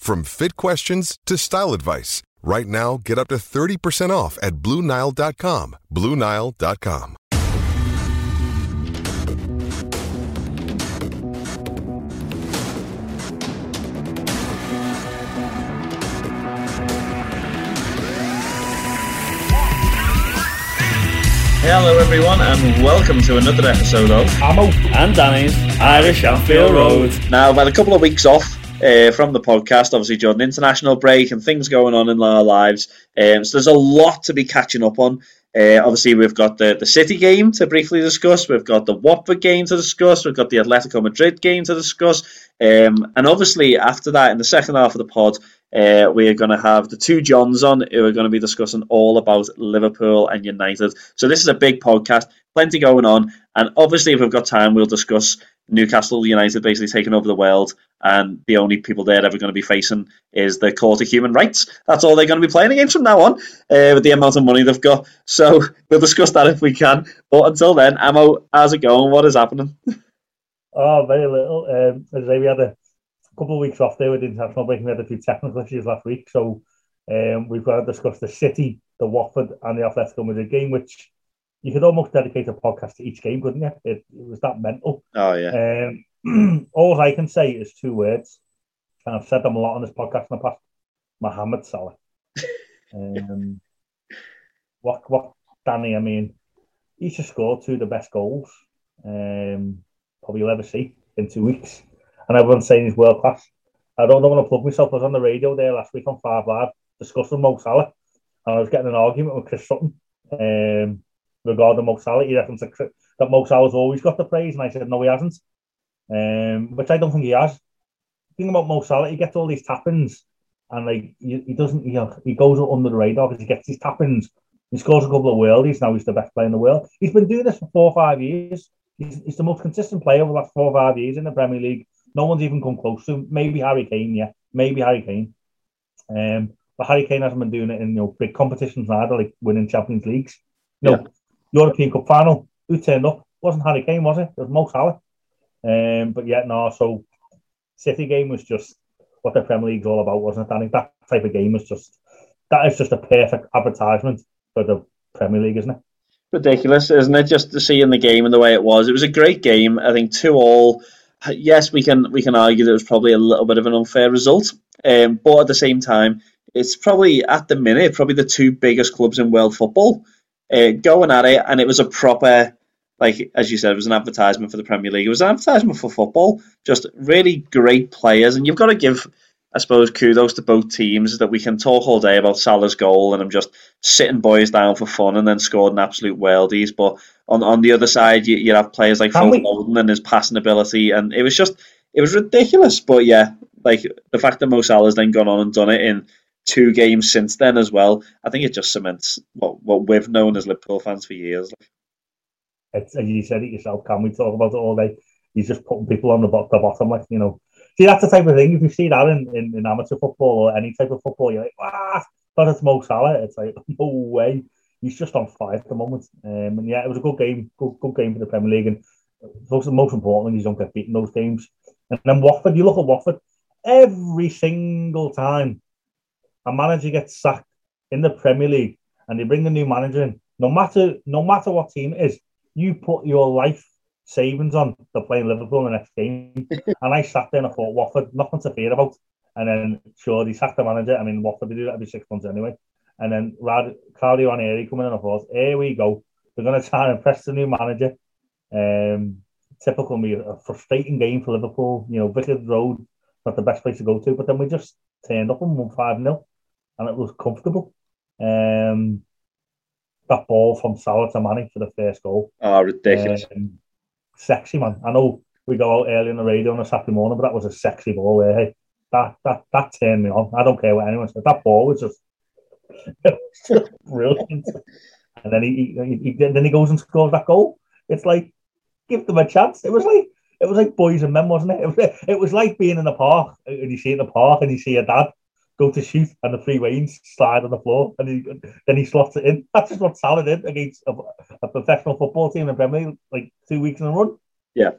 from fit questions to style advice. Right now, get up to 30% off at BlueNile.com. BlueNile.com. Hello, everyone, and welcome to another episode of Amo and Danny's Irish Anfield Road. Now, I've had a couple of weeks off uh, from the podcast, obviously during international break and things going on in our lives. Um, so there's a lot to be catching up on. Uh, obviously, we've got the, the City game to briefly discuss. We've got the Watford game to discuss. We've got the Atletico Madrid game to discuss. Um, and obviously, after that, in the second half of the pod, uh, we are going to have the two Johns on who are going to be discussing all about Liverpool and United. So this is a big podcast, plenty going on, and obviously, if we've got time, we'll discuss Newcastle United basically taking over the world, and the only people they're ever going to be facing is the Court of Human Rights. That's all they're going to be playing against from now on, uh, with the amount of money they've got. So we'll discuss that if we can. But until then, Amo, how's it going? What is happening? Oh, very little. Um, as I say, we had a couple of weeks off there with the international break. and We had a few technical issues last week, so um, we've got to discuss the City, the Watford, and the Atletico Madrid game, which you could almost dedicate a podcast to each game, couldn't you? It, it was that mental. Oh yeah. Um, all I can say is two words, and I've said them a lot on this podcast in the past. Mohamed Salah. um, what, what, Danny? I mean, he's just scored two of the best goals um, probably you'll ever see in two weeks, and everyone's saying he's world class. I don't want to plug myself. I was on the radio there last week on Five Live discussing Mo Salah, and I was getting an argument with Chris Sutton um, regarding Mo Salah. He reckons that, that Mo Salah's always got the praise, and I said no, he hasn't, um, which I don't think he has. Thing about Mo Salah, he gets all these tap-ins, and like he, he doesn't, you know, he goes under the radar because he gets these tap-ins. He scores a couple of worldies. Now he's the best player in the world. He's been doing this for four or five years. He's, he's the most consistent player over the last four or five years in the Premier League. No one's even come close to him. Maybe Harry Kane, yeah, maybe Harry Kane. Um, but Harry Kane hasn't been doing it in you know big competitions either, like winning Champions Leagues. No, Yeah. European Cup final. Who turned up? wasn't Harry Kane, was it? It was Mo Salah. Um, but yet, no. So City game was just what the Premier League's all about, wasn't it? That type of game was just that is just a perfect advertisement for the Premier League, isn't it? ridiculous, isn't it? Just to see in the game and the way it was. It was a great game. I think two all. Yes, we can we can argue that it was probably a little bit of an unfair result, um, but at the same time, it's probably at the minute probably the two biggest clubs in world football uh, going at it, and it was a proper. Like as you said, it was an advertisement for the Premier League. It was an advertisement for football. Just really great players, and you've got to give I suppose kudos to both teams that we can talk all day about Salah's goal and I'm just sitting boys down for fun and then scored an absolute worldies. But on on the other side, you, you have players like Phil Foden and his passing ability, and it was just it was ridiculous. But yeah, like the fact that Mo Salah's then gone on and done it in two games since then as well, I think it just cements what what we've known as Liverpool fans for years. It's, as you said it yourself, can we talk about it all day? He's just putting people on the, the bottom, like, you know. See, that's the type of thing. If you see that in, in, in amateur football or any type of football, you're like, ah, but it's Mo Salah. It's like, no way. He's just on fire at the moment. Um, and yeah, it was a good game, good, good game for the Premier League. And Most, most important you don't get beaten those games. And then Watford, you look at Watford, every single time a manager gets sacked in the Premier League and they bring a new manager in, no matter no matter what team it is, you put your life savings on to playing Liverpool in the next game. and I sat there and I thought, Watford, nothing to fear about. And then, sure, they sacked the manager. I mean, Watford, they do that every six months anyway. And then Rad, Claudio Ranieri coming in, I thought, here we go. They're going to try and impress the new manager. Um, typical me, a frustrating game for Liverpool. You know, Vicarage Road, not the best place to go to. But then we just turned up and won 5 0, and it was comfortable. Um, that ball from Salah to Mane for the first goal. Oh, ridiculous. Um, sexy, man. I know we go out early on the radio on a Saturday morning, but that was a sexy ball there. Hey, that, that, that turned me on. I don't care what anyone says. That ball was just, just brilliant. And then he, he, he, then he goes and scores that goal. It's like, give them a chance. It was like, it was like boys and men, wasn't it? It was, it was like being in the park and you see in the park and you see your dad go to shoot and the three wains slide on the floor and he, then he slots it in. That's just what Salah did against a, a professional football team in Premier League, like two weeks in a run. Yeah.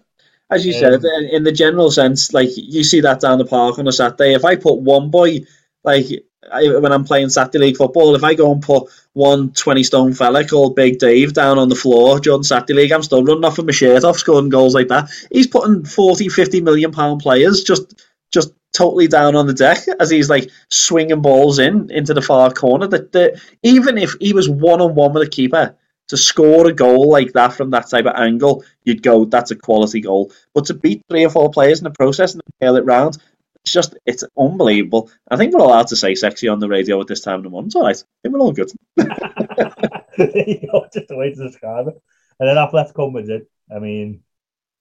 As you um, said, in the general sense, like you see that down the park on a Saturday. If I put one boy, like I, when I'm playing Saturday League football, if I go and put one 20 stone fella called Big Dave down on the floor during Saturday League, I'm still running off of my shirt off, scoring goals like that. He's putting 40, 50 million pound players just just totally down on the deck as he's like swinging balls in into the far corner. That the, even if he was one on one with a keeper to score a goal like that from that type of angle, you'd go, that's a quality goal. But to beat three or four players in the process and tail it round, it's just it's unbelievable. I think we're allowed to say sexy on the radio at this time of the month. It's all right. I think we're all good. you know, just the way to describe it. And then Atletico Madrid, I mean,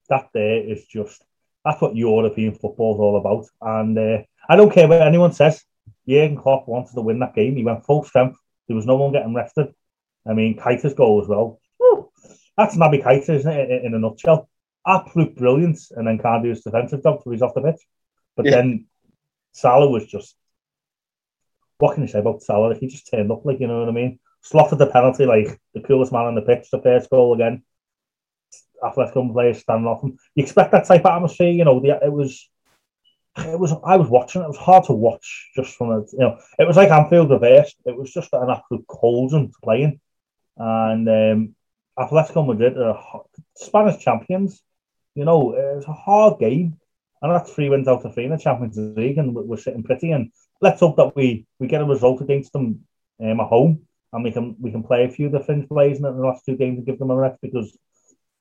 that there is just that's what European football is all about. And uh, I don't care what anyone says. Jurgen Klopp wanted to win that game. He went full strength. There was no one getting rested. I mean, Keita's goal as well. Woo, that's Naby Keita, isn't it, in, a nutshell? Absolute brilliance. And then can't do his defensive job till he's off the pitch. But yeah. then Salah was just, what can you say about Salah? If he just turned up, like, you know what I mean? Slotted the penalty like the coolest man on the pitch, the first goal again. Athletic players standing off him. You expect that type of atmosphere, you know. The, it was, it was. I was watching. It was hard to watch just from a, you know. It was like Anfield reversed. It was just an absolute cauldron playing, and um, Atletico Madrid are Spanish champions. You know, it's a hard game, and that's three wins out of three in the Champions League, and we're sitting pretty. And let's hope that we we get a result against them um, at home, and we can we can play a few of the Finns players in the last two games and give them a rest because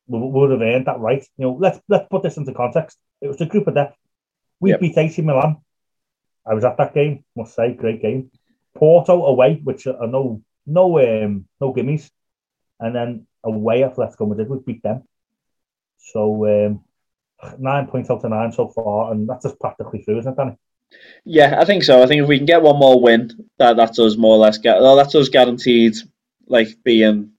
would have earned that right. You know, let's let's put this into context. It was the group of death. We yep. beat AC Milan. I was at that game. Must say, great game. Porto away, which are no no um no gimmies, and then away Atletico Madrid. We beat them. So um, nine points out of nine so far, and that's just practically through, isn't it, Danny? Yeah, I think so. I think if we can get one more win, that that's us more or less get. Well, that's us guaranteed, like being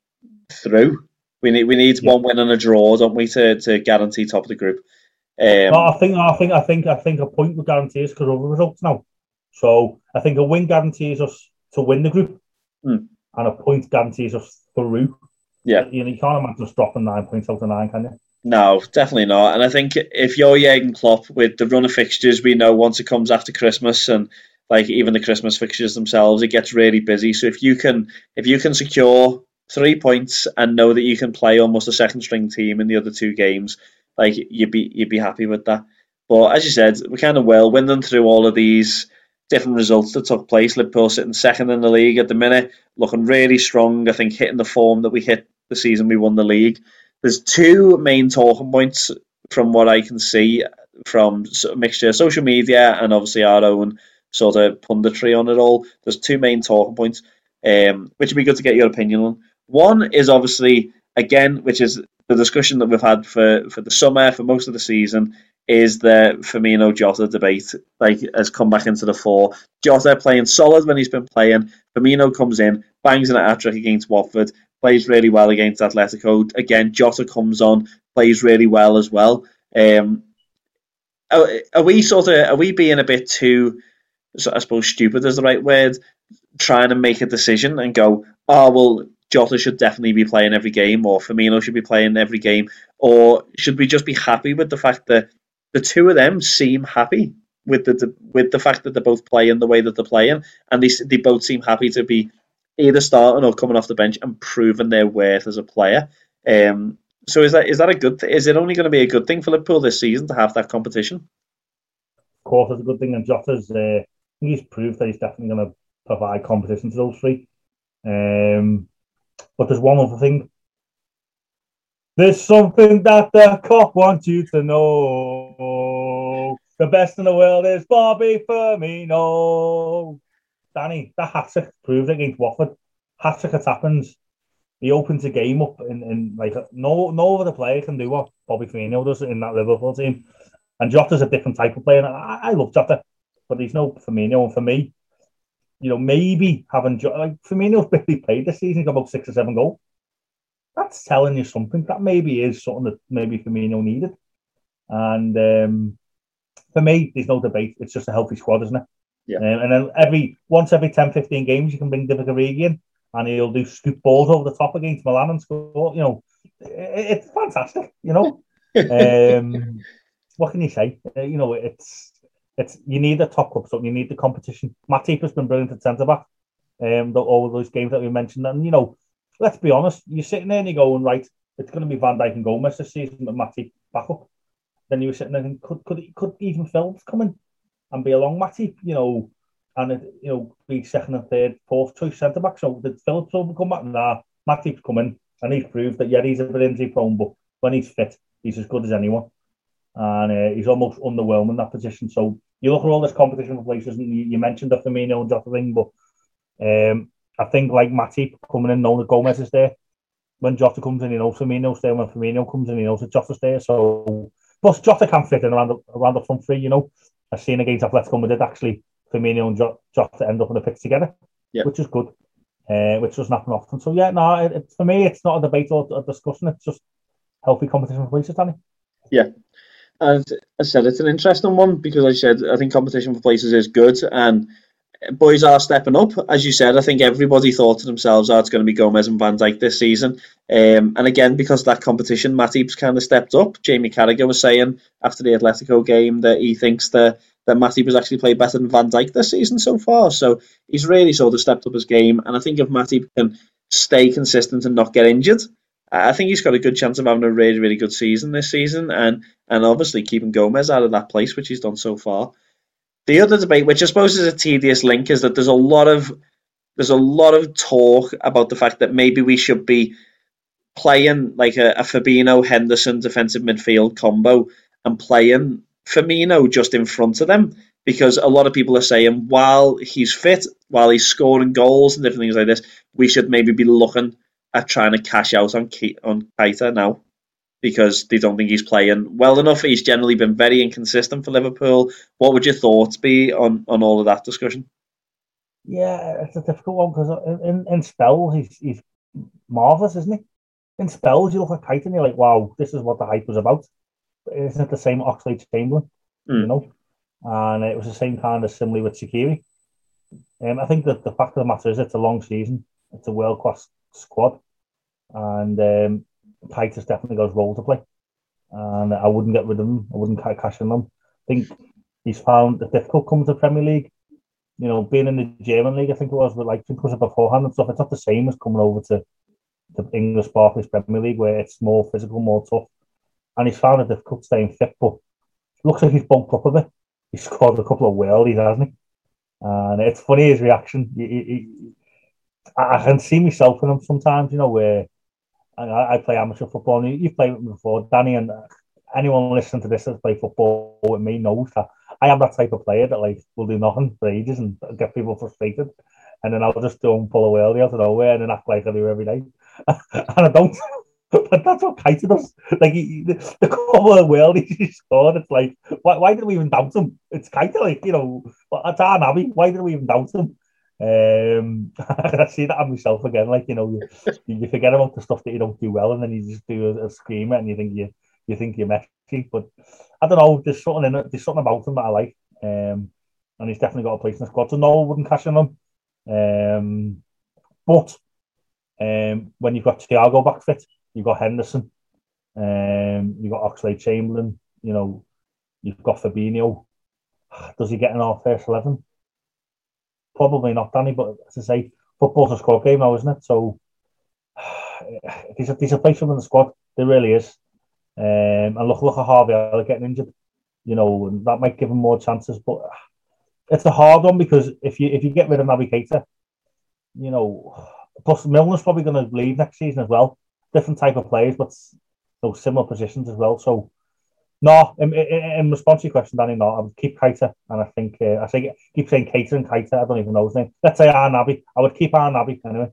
through. We need we need yeah. one win and a draw, don't we, to, to guarantee top of the group. Um, I think I think I think I think a point would guarantee us because of the results now. So I think a win guarantees us to win the group, mm. and a point guarantees us through. Yeah, you know you can't imagine us dropping nine points out of nine, can you? No, definitely not. And I think if you're Jurgen Klopp with the run of fixtures, we know once it comes after Christmas and like even the Christmas fixtures themselves, it gets really busy. So if you can if you can secure three points and know that you can play almost a second string team in the other two games, like you'd be you'd be happy with that. But as you said, we kind of will win them through all of these different results that took place. Liverpool sitting second in the league at the minute, looking really strong. I think hitting the form that we hit the season we won the league. There's two main talking points from what I can see from a mixture of social media and obviously our own sort of punditry on it all. There's two main talking points, um, which would be good to get your opinion on. One is obviously again, which is the discussion that we've had for, for the summer, for most of the season, is the Firmino Jota debate. Like has come back into the fore. Jota playing solid when he's been playing. Firmino comes in, bangs in an hat trick against Watford, plays really well against Atletico. Again, Jota comes on, plays really well as well. Um, are, are we sort of are we being a bit too, I suppose, stupid is the right word, trying to make a decision and go, oh well, Jota should definitely be playing every game, or Firmino should be playing every game, or should we just be happy with the fact that the two of them seem happy with the, with the fact that they're both playing the way that they're playing, and they they both seem happy to be either starting or coming off the bench and proving their worth as a player. Um, so is that is that a good? Th- is it only going to be a good thing for Liverpool this season to have that competition? Of course, it's a good thing, and Jota's uh, he's proved that he's definitely going to provide competition to those three. Um, but there's one other thing. There's something that the Kop wants you to know. The best in the world is Bobby Firmino. Danny, that hat trick proved against Watford. Hat trick happens. He opens the game up and, and like no no other player can do what Bobby Firmino does in that Liverpool team. And Jota's a different type of player. I, I love Jota, but he's no Firmino. And for me, you know, maybe having like Firmino's barely played this season, got about six or seven goals. That's telling you something. That maybe is something that maybe Firmino needed. And um, for me, there's no debate. It's just a healthy squad, isn't it? Yeah. Um, and then every once every 10, 15 games, you can bring Divock Origi in, and he'll do scoop balls over the top against Milan and score. You know, it, it's fantastic. You know, um, what can you say? Uh, you know, it's it's you need the top club, so you need the competition. Matip has been brilliant at centre back. Um, the, all those games that we mentioned, and you know, let's be honest, you're sitting there and you're going right. It's going to be Van Dijk and Gomez this season with Matip back up. Then you were sitting there and could could could even Phillips come in and be along Matip, you know, and it, you know be second and third, fourth choice centre back. So did Phillips will come back? Nah, Matip's coming, and he's proved that yeah he's a bit injury prone, but when he's fit, he's as good as anyone, and uh, he's almost underwhelming that position. So you look at all this competition for places, and you, you mentioned the Firmino and Jota thing, but um, I think like Matip coming in, knowing that Gomez is there. When Jota comes in, he knows Firmino's there. When Firmino comes in, he knows that Jota's there. So, plus Jota can fit in around the around the front three. You know, I've seen against Atletico Madrid actually Firmino and Jota end up in the pitch together, yeah. which is good, uh, which doesn't happen often. So yeah, no, it, it, for me, it's not a debate or a discussion. It's just healthy competition for places, Danny. Yeah, and I said it's an interesting one because I said I think competition for places is good and boys are stepping up. As you said, I think everybody thought to themselves, oh, it's going to be Gomez and Van Dijk this season. Um, and again, because that competition, Matip's kind of stepped up. Jamie Carragher was saying after the Atletico game that he thinks that, that Matip has actually played better than Van Dijk this season so far. So he's really sort of stepped up his game. And I think if Matip can stay consistent and not get injured, I think he's got a good chance of having a really, really good season this season, and and obviously keeping Gomez out of that place, which he's done so far. The other debate, which I suppose is a tedious link, is that there's a lot of there's a lot of talk about the fact that maybe we should be playing like a, a Fabinho Henderson defensive midfield combo and playing Firmino just in front of them because a lot of people are saying while he's fit, while he's scoring goals and different things like this, we should maybe be looking at trying to cash out on on Keita now because they don't think he's playing well enough. He's generally been very inconsistent for Liverpool. What would your thoughts be on, on all of that discussion? Yeah, it's a difficult one because in, in spells he's, he's marvellous, isn't he? In spells you look at Keita and you're like, wow, this is what the hype was about. Isn't it the same Oxlade Chamberlain? Mm. You know? And it was the same kind of similar with Shaqiri. Um, I think that the fact of the matter is it's a long season. It's a world class squad. And um, Titus definitely got his role to play, and I wouldn't get rid of him. I wouldn't cash in them. I think he's found it difficult coming to the Premier League. You know, being in the German league, I think it was with like because of beforehand and stuff. It's not the same as coming over to the English Barclays Premier League where it's more physical, more tough. And he's found it difficult staying fit, but looks like he's bumped up a bit. He's scored a couple of worldies, hasn't he? And it's funny his reaction. He, he, I can see myself in them sometimes, you know, where I, I play amateur football. And you've played with me before, Danny, and anyone listening to this that's played football with me knows that I am that type of player that like will do nothing for ages and get people frustrated, and then I'll just go and pull a worldie out of nowhere and then act like I do every day, and I don't. but that's what Keita does. Like he, the, the couple of worldies he scored, it's like why, why did we even doubt him? It's Keita, like you know, it's our Naby. Why did we even doubt him? Um, I see that on myself again. Like you know, you, you forget about the stuff that you don't do well, and then you just do a, a screamer, and you think you you think you're Messi. But I don't know. There's something in it. There's something about him that I like, um, and he's definitely got a place in the squad. So no, I wouldn't cash in on him. Um, but Um, when you've got Thiago back fit, you've got Henderson, um, you've got Oxley Chamberlain, you know, you've got Fabinho. Does he get in our first 11? Probably not, Danny, but as I say, football's a squad game now, isn't it? So there's a, there's a place for him in the squad. There really is. Um, and look, look at Harvey Elliott getting injured. You know, and that might give him more chances. But it's a hard one because if you if you get rid of Keita, you know, plus Milner's probably going to leave next season as well. Different type of players, but those similar positions as well. So, no, in, in, in response to your question, Danny, no, I would keep Keita, and I think uh, I say keep saying Keita and Keita. I don't even know his name. Let's say Naby. I would keep Naby anyway.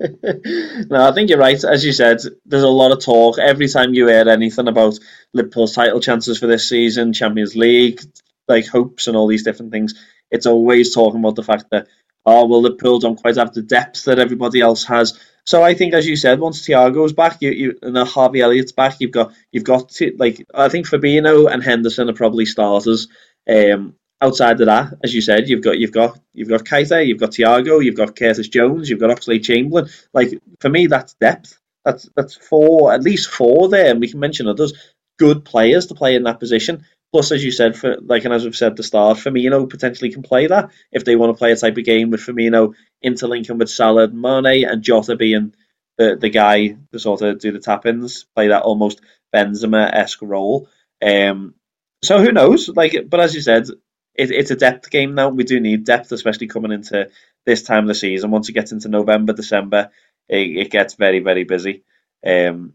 no, I think you're right. As you said, there's a lot of talk every time you hear anything about Liverpool's title chances for this season, Champions League, like hopes and all these different things. It's always talking about the fact that oh well, Liverpool don't quite have the depth that everybody else has. So I think, as you said, once Thiago's back, you, you and the Harvey Elliott's back, you've got you've got like I think Fabinho and Henderson are probably starters. Um, outside of that, as you said, you've got you've got you've got Keita, you've got Thiago, you've got Curtis Jones, you've got Oxley Chamberlain. Like for me, that's depth. That's that's four, at least four there, and we can mention others good players to play in that position. Plus, as you said, for like and as we've said at the start, Firmino potentially can play that if they want to play a type of game with Firmino interlinking with Salah, Mane, and Jota being the the guy to sort of do the tap ins, play that almost Benzema esque role. Um, so who knows? Like, but as you said, it, it's a depth game now. We do need depth, especially coming into this time of the season. Once it gets into November, December, it, it gets very very busy. Um,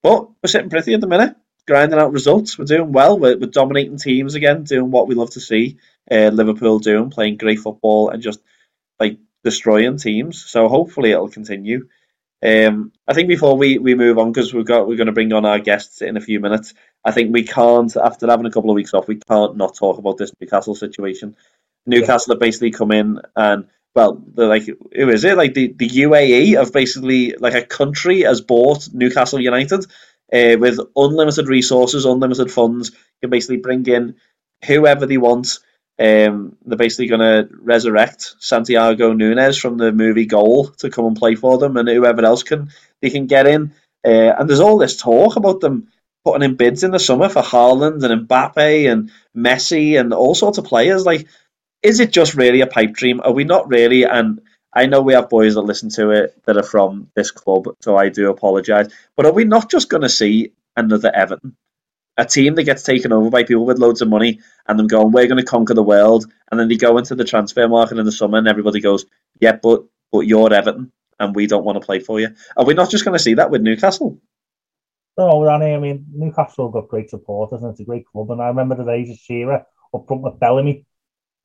but we're sitting pretty at the minute grinding out results. We're doing well. We're, we're dominating teams again, doing what we love to see uh, Liverpool doing, playing great football and just like destroying teams. So hopefully it'll continue. Um, I think before we, we move on, because we've got we're going to bring on our guests in a few minutes. I think we can't, after having a couple of weeks off, we can't not talk about this Newcastle situation. Newcastle yeah. have basically come in and well, they're like who is it? Like the, the UAE have basically like a country has bought Newcastle United uh, with unlimited resources, unlimited funds. You can basically bring in whoever they want. Um, they're basically going to resurrect Santiago Munez from the movie Goal to come and play for them, and whoever else can they can get in. Uh, and there's all this talk about them putting in bids in the summer for Haaland and Mbappe and Messi and all sorts of players. Like, is it just really a pipe dream? Are we not really? And I know we have boys that listen to it that are from this club, so I do apologise. But are we not just going to see another Everton? A team that gets taken over by people with loads of money and them going, we're going to conquer the world. And then they go into the transfer market in the summer and everybody goes, yeah, but, but you're Everton and we don't want to play for you. Are we not just going to see that with Newcastle? No, Danny, I mean, Newcastle got great support, isn't it? It's a great club. And I remember the days of Shearer up front with Bellamy.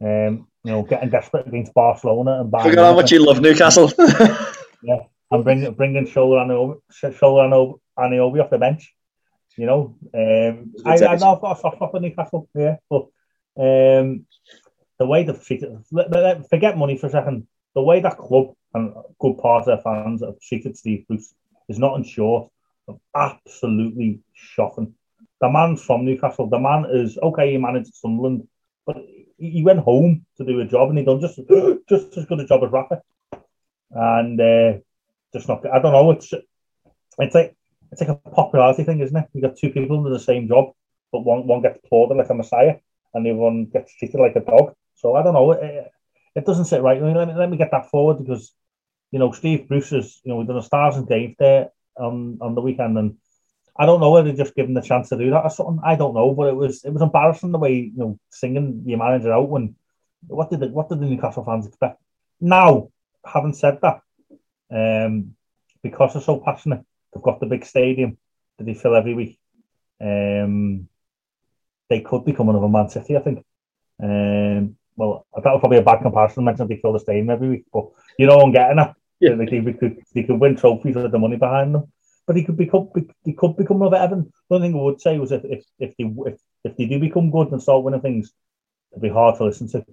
Um, you know, getting desperate against Barcelona and Bayern. Forget how much you love Newcastle. yeah, and bringing bringing Shola and Shola and Ameobi off the bench. You know, um, I, I know I've got a soft spot for Newcastle, yeah, but um, the way they've treated, forget money for a second. The way that club and good part of their fans have treated Steve Bruce is not in short absolutely shocking. The man's from Newcastle. The man is okay. He managed Sunderland, but he went home to do a job and he done just just as good a job as Rafa. And uh, just not. I don't know. It's it's like it's like a popularity thing, isn't it? You got two people doing the same job, but one one gets applauded like a messiah, and the other one gets treated like a dog. So I don't know. It, it doesn't sit right. Let me let me get that forward because you know Steve Bruce is you know we've done a stars and games there on on the weekend and I don't know whether they just give him the chance to do that or something. I don't know, but it was it was embarrassing the way you know singing your manager out when what did the, what did the Newcastle fans expect? Now, having said that, um, because they're so passionate, they've got the big stadium that they fill every week. Um, they could become another Man City, I think. Um, well, that was probably a bad comparison. Mentioned they fill the stadium every week, but you know I'm getting at. Yeah. They, they, could they could win trophies with the money behind them but he could become he could become another Evan. The only thing I would say was if if if they if, if they do become good and start winning things, it'll be hard to listen to.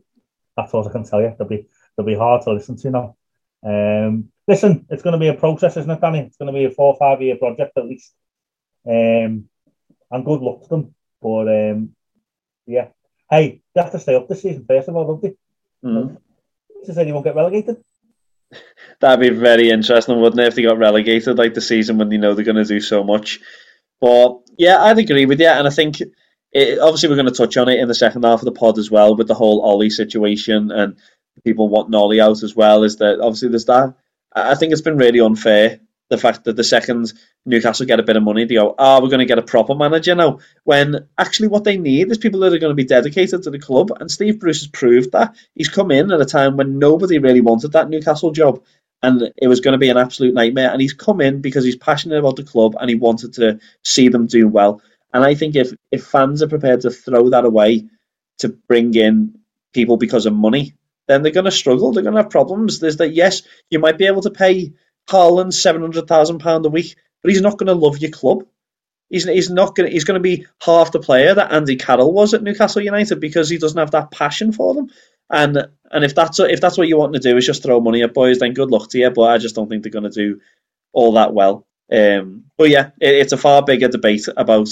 That's all I can tell you. They'll be they'll be hard to listen to now. Um, listen, it's going to be a process, isn't it, Danny? It's going to be a four or five year project at least. Um, and good luck to them. But um, yeah, hey, they have to stay up this season first of all, don't they? Mm-hmm. To say they won't get relegated. That'd be very interesting, wouldn't it, if they got relegated like the season when you know they're going to do so much. But yeah, I'd agree with you, and I think it, obviously we're going to touch on it in the second half of the pod as well with the whole Ole situation and people wanting Ole out as well. Is that obviously there's that? I think it's been really unfair the fact that the second Newcastle get a bit of money, they go, "Oh, we're going to get a proper manager now." When actually, what they need is people that are going to be dedicated to the club, and Steve Bruce has proved that. He's come in at a time when nobody really wanted that Newcastle job, and it was going to be an absolute nightmare. And he's come in because he's passionate about the club and he wanted to see them do well. And I think if if fans are prepared to throw that away to bring in people because of money, then they're going to struggle. They're going to have problems. There's that. Yes, you might be able to pay Haaland seven hundred thousand pound a week, but he's not going to love your club. He's, he's not going. He's going to be half the player that Andy Carroll was at Newcastle United because he doesn't have that passion for them. And and if that's if that's what you want to do is just throw money at boys, then good luck to you. But I just don't think they're going to do all that well. Um, but yeah, it, it's a far bigger debate about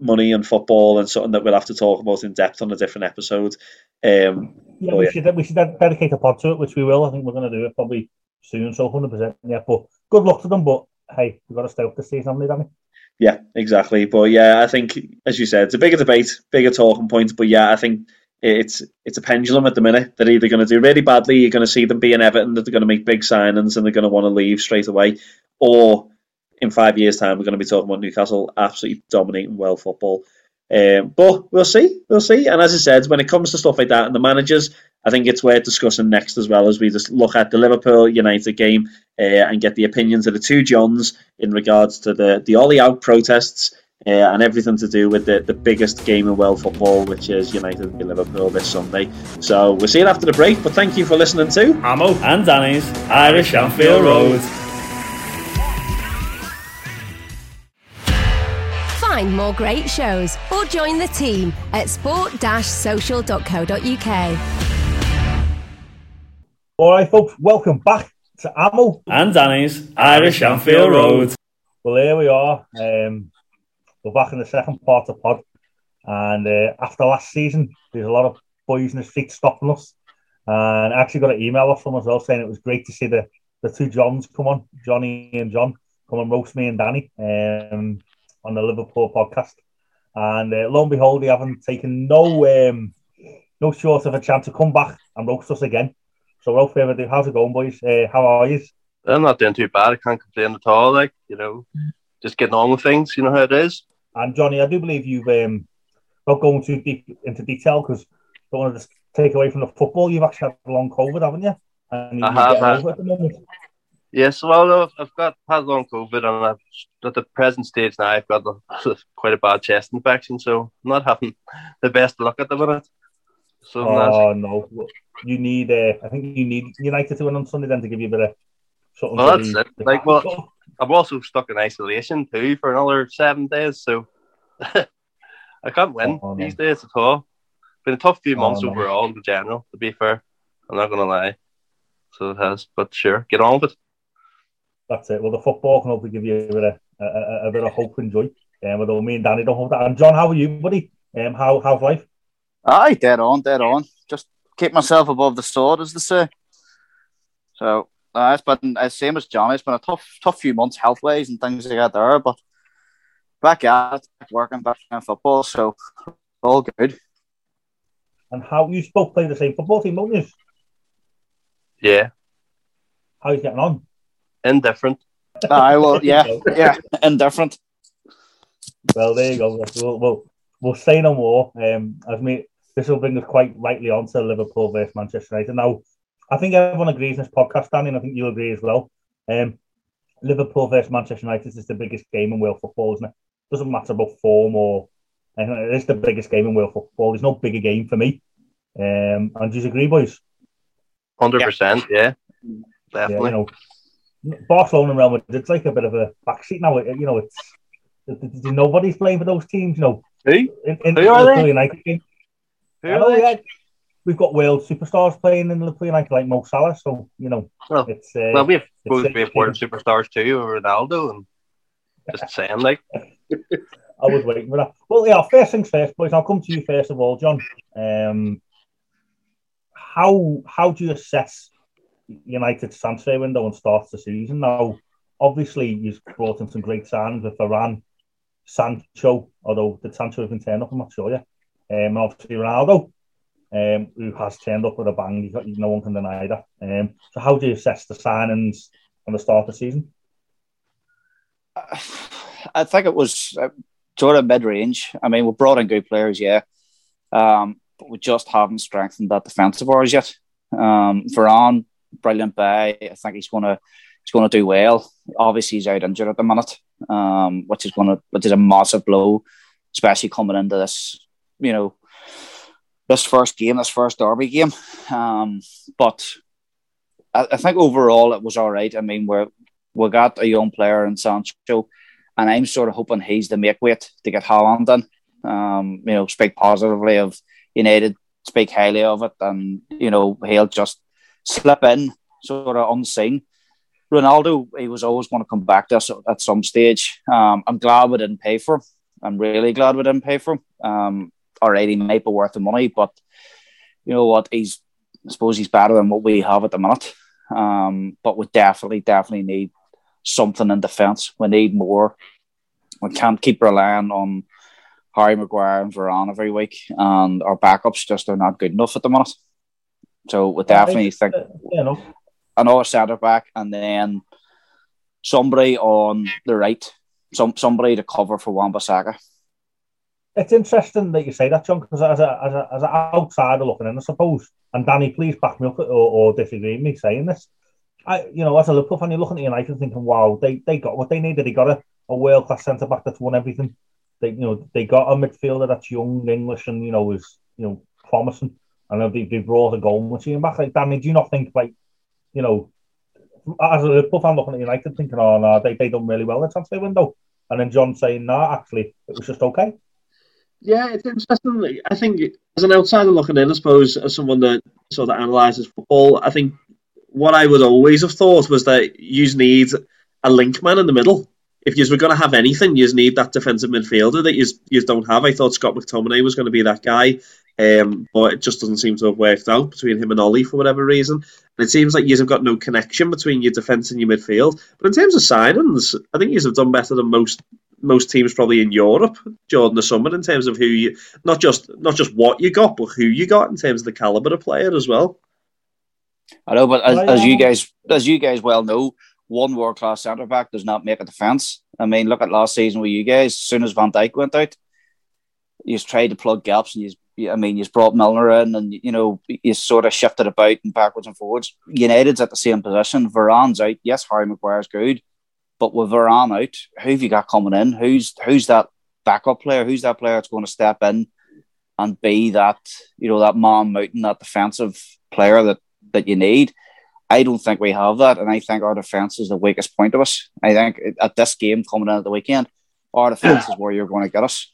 money and football and something that we'll have to talk about in depth on a different episode. Um, yeah, we, yeah. Should, we should dedicate a pod to it, which we will. I think we're going to do it probably soon, so 100%. Yeah, but good luck to them. But hey, we've got to stay up this season, haven't we, Danny? Yeah, exactly. But yeah, I think, as you said, it's a bigger debate, bigger talking point. But yeah, I think it's it's a pendulum at the minute. They're either going to do really badly, you're going to see them be in Everton, that they're going to make big signings and they're going to want to leave straight away, or in five years' time, we're going to be talking about Newcastle absolutely dominating world football. Um, but we'll see, we'll see. And as I said, when it comes to stuff like that and the managers, I think it's worth discussing next as well as we just look at the Liverpool United game uh, and get the opinions of the two Johns in regards to the the Ole out protests uh, and everything to do with the, the biggest game in world football, which is United v Liverpool this Sunday. So we'll see you after the break. But thank you for listening to Amo and Danny's Irish Anfield Road. Find more great shows or join the team at sport-social.co.uk. All right, folks, welcome back to Amo and Danny's Irish Anfield Road. Well, here we are. Um, we're back in the second part of the pod. And uh, after last season, there's a lot of boys in the street stopping us. And I actually got an email off them as well saying it was great to see the, the two Johns come on, Jonny and John, come and roast me and Danny. Um, on the Liverpool podcast. And uh, lo and behold, they haven't taken no um, no short of a chance to come back and roast us again. So, without further ado, how's it going, boys? Uh, how are you? I'm not doing too bad. I can't complain at all. Like, you know, just getting on with things. You know how it is. And Jonny, I do believe you've um, not going too deep into detail because don't want to just take away from the football. You've actually had long COVID, haven't you? And I have. Had, at the moment. Yes, well, I've got had long COVID, and I've, at the present stage now, I've got a, quite a bad chest infection, so I'm not having the best luck at the minute. So oh no, you need. Uh, I think you need United to win on Sunday then to give you a bit of something. Well, that's it. Like, well, I'm also stuck in isolation too for another seven days, so I can't win oh, these days at all. Been a tough few oh, months oh, overall in general. To be fair, I'm not gonna lie. So it has, but sure, get on with it that's it. Well, the football can hopefully give you a bit of, a, a bit of hope and joy. Um, although me and Danny don't have that. And John, how are you, buddy? Um, how how's life? Aye, dead on, dead on. Just keep myself above the sword, as they say. So uh, it's been uh, same as John. It's been a tough, tough few months health wise and things like that there. But back at it, back working, back playing football. So all good. And how you both play the same football team, don't you? Yeah. How's you getting on? Indifferent. I will, yeah, yeah, indifferent. Well, there you go. We'll, we'll, we'll say no more. Um, I've made this will bring us quite rightly on to Liverpool versus Manchester United. Now, I think everyone agrees in this podcast, Danny, and I think you'll agree as well. Um, Liverpool versus Manchester United is the biggest game in world football, isn't it? Doesn't matter about form or anything. it is the biggest game in world football. There's no bigger game for me. Um, and do you agree, boys? Hundred yeah. percent, yeah, definitely. Yeah, you know, Barcelona and Real Madrid, it's like a bit of a backseat now. You know, it's nobody's playing for those teams. You know, who? In, in, who are they? United game. Who they? Yeah, we've got world superstars playing in the Liverpool United like Mo Salah. So you know, well, it's uh, well, we have both we have world superstars too, Ronaldo, and just saying like. I was waiting for that. Well, yeah. First things first, boys. I'll come to you first of all, John. Um, how how do you assess United's transfer window and starts the season. Now, obviously, you've brought in some great signs with Varane, Sancho, although the Sancho even turned up, I'm not sure yet. Um, and obviously, Ronaldo, um, who has turned up with a bang. No one can deny that. Um, so, how do you assess the signings on the start of the season? I think it was uh, sort of mid range. I mean, we brought in good players, yeah, um, but we just haven't strengthened that defensive ours yet. Um, Varane, brilliant buy. I think he's gonna he's gonna do well. Obviously, he's out injured at the minute, um, which is gonna which is a massive blow, especially coming into this, you know, this first game, this first derby game. Um, but I, I think overall it was all right. I mean, we're we got a young player in Sancho, and I'm sort of hoping he's the make weight to get Haaland in. Um, you know, speak positively of United, speak highly of it, and you know he'll just slip in sort of unseen. Ronaldo, he was always going to come back to us at some stage. Um, I'm glad we didn't pay for him. I'm really glad we didn't pay for him. Um, already he might be worth the money, but you know what? He's I suppose he's better than what we have at the minute. Um, but we definitely, definitely need something in defence. We need more. We can't keep relying on Harry Maguire and Varane every week, and our backups just are not good enough at the minute. So we definitely think you know. another centre back, and then somebody on the right, some somebody to cover for Wan-Bissaka. It's interesting that you say that, John, because as a, as a as an outsider looking in, I suppose, and Danny, please back me up or, or disagree with me saying this. I, you know, as a Liverpool fan, you're looking at United thinking, wow, they, they got what they needed. They got a, a world class centre back that's won everything. They, you know, they got a midfielder that's young, English, and you know is you know promising. And they, they brought a goal machine back. Like, Danny, do you not think like, you know, as a Liverpool fan looking at United thinking, oh no, they they done really well in the transfer window, and then John saying, no, actually, it was just okay. Yeah, it's interesting. I think as an outsider looking in, I suppose, as someone that sort of analyses football, I think what I would always have thought was that you need a link man in the middle. If you were going to have anything, you need that defensive midfielder that you don't have. I thought Scott McTominay was going to be that guy, um, but it just doesn't seem to have worked out between him and Ole for whatever reason. And it seems like you have got no connection between your defence and your midfield. But in terms of signings, I think you have done better than most most teams probably in Europe during the summer in terms of who you not just not just what you got, but who you got in terms of the caliber of player as well. I know, but as, as you guys as you guys well know, one world class centre back does not make a defence. I mean, look at last season with you guys. As soon as Van Dijk went out, you tried to plug gaps, and you, I mean, you brought Milner in, and you know, you sort of shifted about and backwards and forwards. United's at the same position. Varane's out. Yes, Harry Maguire's good, but with Varane out, who have you got coming in? Who's who's that backup player? Who's that player that's going to step in and be that you know that man mountain, that defensive player that that you need? I don't think we have that, and I think our defense is the weakest point of us. I think at this game coming in at the weekend, our defense is where you're going to get us.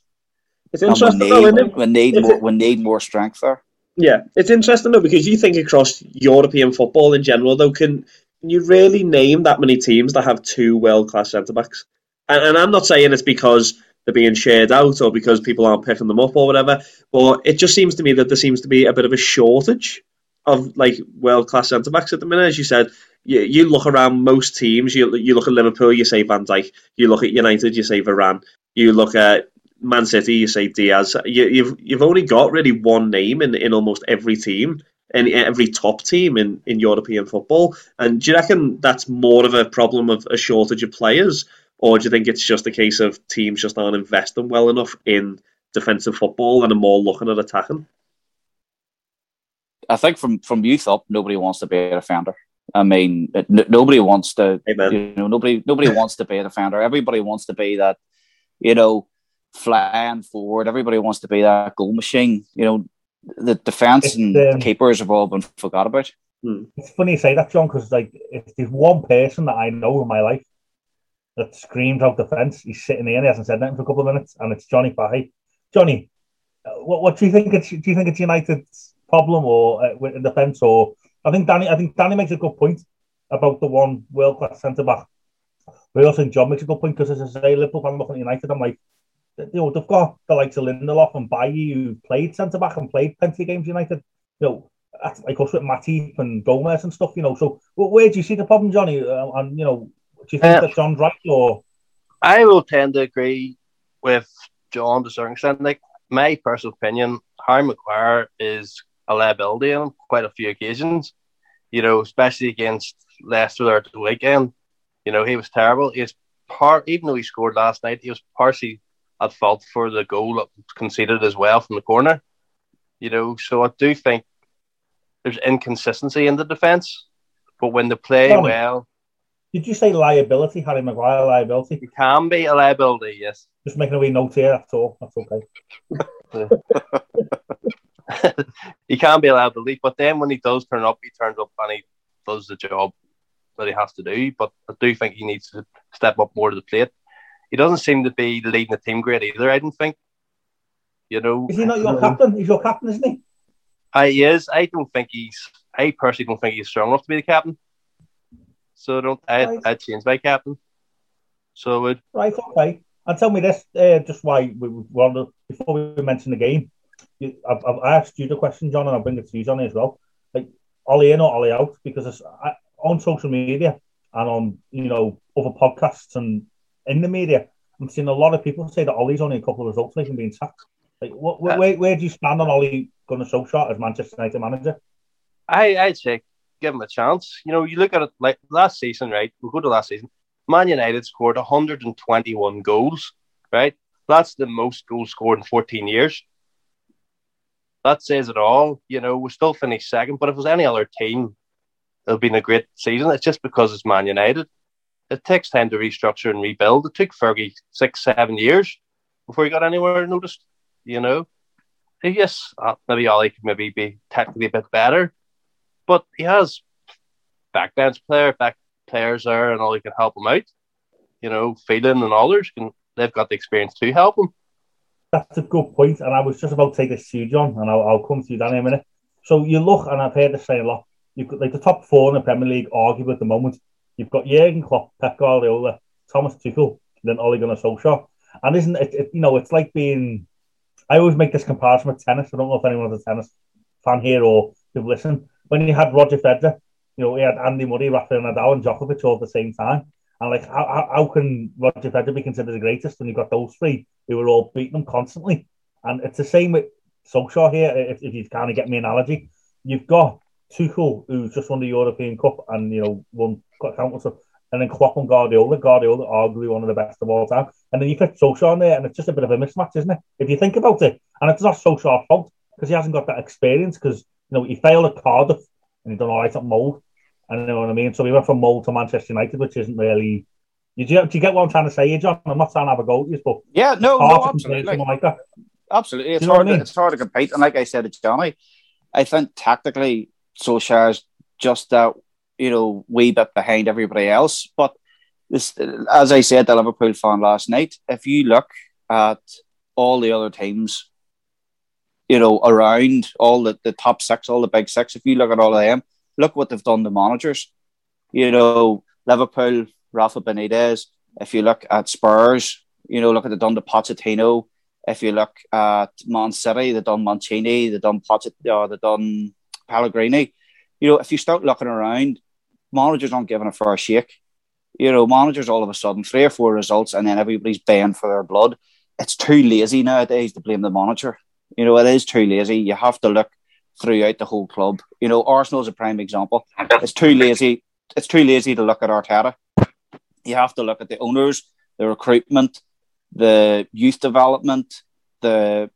It's interesting, though, it? we need more. We need more strength there. Yeah, it's interesting though because you think across European football in general, though, can can you really name that many teams that have two world class centre backs? And, and, I'm not saying it's because they're being shared out or because people aren't picking them up or whatever, but it just seems to me that there seems to be a bit of a shortage of like world class centre backs at the minute. As you said, you, you look around most teams. You you look at Liverpool, you say Van Dijk. You look at United, you say Varane. You look at Man City, you say Dias. You, you've you've only got really one name in in almost every team any every top team in, in European football. And do you reckon that's more of a problem of a shortage of players, or do you think it's just a case of teams just aren't investing well enough in defensive football and are more looking at attacking? I think from from youth up, nobody wants to be a defender. I mean, n- nobody wants to. Amen. You know, nobody nobody wants to be a defender. Everybody wants to be that. You know, flying forward. Everybody wants to be that goal machine. You know, the defense and um, keepers have all been forgot about. Hmm. It's funny you say that, John, because like if there's one person that I know in my life that screams out defence, he's sitting here and he hasn't said anything for a couple of minutes, and it's Jonny Faughy. Jonny, uh, what, what do you think? It's, do you think it's United's problem or uh, with defence, or I think Danny, I think Danny makes a good point about the one world class centre back. But I also think John makes a good point because as I say, Liverpool, I'm looking at United, I'm like, you know, they've got the likes of Lindelof and Bailly who played centre back and played plenty of games United. You know, like us with Matip and Gomez and stuff, you know. So where do you see the problem, Jonny? Uh, and you know, do you think uh, that John's right or? I will tend to agree with John to a certain extent. Like my personal opinion, Harry Maguire is a liability on quite a few occasions. You know, especially against Leicester there the weekend. You know, he was terrible. He's part, even though he scored last night, he was partially at fault for the goal conceded as well from the corner. You know, so I do think there's inconsistency in the defence, but when they play well. Did you say liability, Harry Maguire liability? It can be a liability, yes. Just making a wee note here, that's all. That's okay. he can be a liability, but then when he does turn up, he turns up and he does the job that he has to do. But I do think he needs to step up more to the plate. He doesn't seem to be leading the team great either. I don't think. You know, is he not your captain? He's your captain, isn't he? I he is. I don't think he's. I personally don't think he's strong enough to be the captain. So I don't. I right. I'd change my captain. So I would. Right. Okay. And tell me this, uh, just why we were before we mention the game. I've, I've asked you the question, John, and I'll bring it to you, Johnny, as well. Like Ole in or Ole out, because I, on social media and on you know other podcasts and in the media, I'm seeing a lot of people say that Ole's only a couple of results away from being sacked. Like, what, uh, where, where do you stand on Ole Gunnar Solskjaer as Manchester United manager? I I'd say give him a chance. You know, you look at it like last season, right? We'll go to last season. Man United scored 121 goals, right? That's the most goals scored in 14 years. That says it all. You know, we still finished second, but if it was any other team, it'll been a great season. It's just because it's Man United. It takes time to restructure and rebuild. It took Fergie six, seven years before he got anywhere noticed. You know, yes, uh, maybe Ole could maybe be technically a bit better, but he has backbench player, back players there, and all he can help him out. You know, Phelan and others can they've got the experience to help him. That's a good point, and I was just about to take this to you, John, and I'll, I'll come to you, Danny, in a minute. So you look, and I've heard this say a lot. You've got like the top four in the Premier League, arguably at the moment. You've got Jurgen Klopp, Pep Guardiola, Thomas Tuchel, then Ole Gunnar Solskjaer. And isn't it, it, You know, it's like being. I always make this comparison with tennis. I don't know if anyone's a tennis fan here or you've listened. When you had Roger Federer, you know, he had Andy Murray, Rafael Nadal, and Djokovic all at the same time. And like, how, how can Roger Federer be considered the greatest when you've got those three who were all beating them constantly? And it's the same with Solskjaer here. If, if you kind of get me analogy, you've got Tuchel, who's just won the European Cup and you know won countless of, and then Klopp and Guardiola. Guardiola, arguably one of the best of all time. And then you put Solskjaer on there, and it's just a bit of a mismatch, isn't it? If you think about it, and it's not Solskjaer's fault because he hasn't got that experience. Because you know he failed at Cardiff and he done all right at Molde. And you know what I mean. So he went from Molde to Manchester United, which isn't really. Do you, do you get what I'm trying to say, John? I'm not trying to have a go at you, but yeah, no, no, absolutely. Like Absolutely, it's hard. I mean? It's hard to compete, and like I said to Johnny, I think tactically Solskjaer's just that you know wee bit behind everybody else. But this, as I said, the Liverpool fan last night. If you look at all the other teams, you know, around all the, the top six, all the big six, if you look at all of them, look what they've done to managers. You know, Liverpool, Rafa Benitez. If you look at Spurs, you know, look at the done to Pochettino. If you look at Man City, they've done Mancini, they've done Pochettino, they've done Pellegrini. You know, if you start looking around, managers aren't given a fair shake. You know, managers all of a sudden three or four results and then everybody's baying for their blood. It's too lazy nowadays to blame the manager. You know, it is too lazy. You have to look throughout the whole club. You know, Arsenal is a prime example. It's too lazy. It's too lazy to look at Arteta. You have to look at the owners, the recruitment, the youth development, the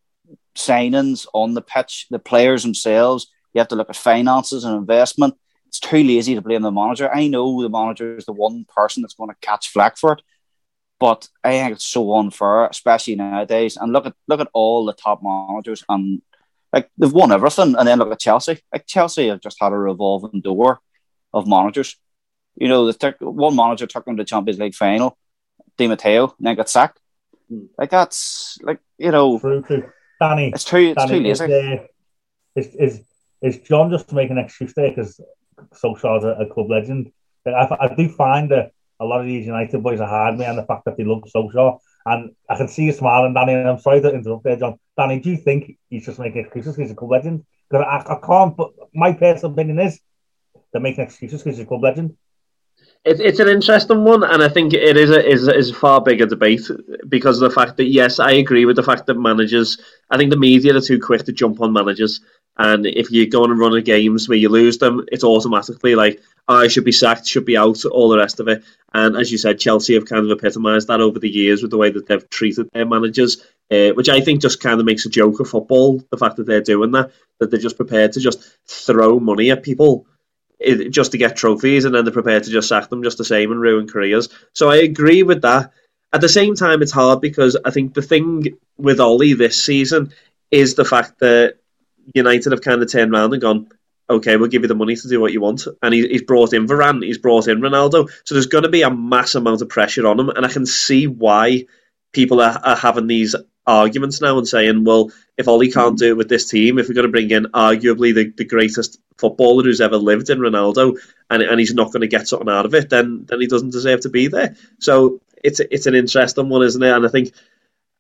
signings on the pitch, the players themselves. You have to look at finances and investment. It's too lazy to blame the manager. I know the manager is the one person that's going to catch flack for it, but I think it's so unfair, especially nowadays. And look at look at all the top managers, and like they've won everything. And then look at Chelsea. Like Chelsea have just had a revolving door of managers. You know, the one manager took them to the Champions League final, Di Matteo, and then got sacked. Hmm. Like that's like you know. Danny, it's too, it's Danny, too lazy. Is, is, is is John just make an excuse there because Solskjaer's a, a club legend? I, I do find that a lot of these United boys are hard me and the fact that they love Solskjaer. And I can see you smiling, Danny. And I'm sorry to interrupt there, John. Danny, do you think he's just making excuses? Because he's a club legend. Because I, I can't. But my personal opinion is they're making excuses because he's a club legend. It, it's an interesting one, and I think it is a is is a far bigger debate because of the fact that yes, I agree with the fact that managers. I think the media are too quick to jump on managers, and if you go on and run a games where you lose them, it's automatically like I should be sacked, should be out, all the rest of it. And as you said, Chelsea have kind of epitomised that over the years with the way that they've treated their managers, uh, which I think just kind of makes a joke of football. The fact that they're doing that, that they're just prepared to just throw money at people it, just to get trophies, and then they're prepared to just sack them just the same and ruin careers. So I agree with that. At the same time, it's hard because I think the thing with Ole this season is the fact that United have kind of turned around and gone, okay, we'll give you the money to do what you want. And he, he's brought in Varane, he's brought in Ronaldo. So there's going to be a mass amount of pressure on him. And I can see why people are, are having these arguments now and saying, well, if Ole can't do it with this team, if we're going to bring in arguably the, the greatest footballer who's ever lived in Ronaldo, and, and he's not going to get something out of it, then then he doesn't deserve to be there. So it's it's an interesting one, isn't it? And I think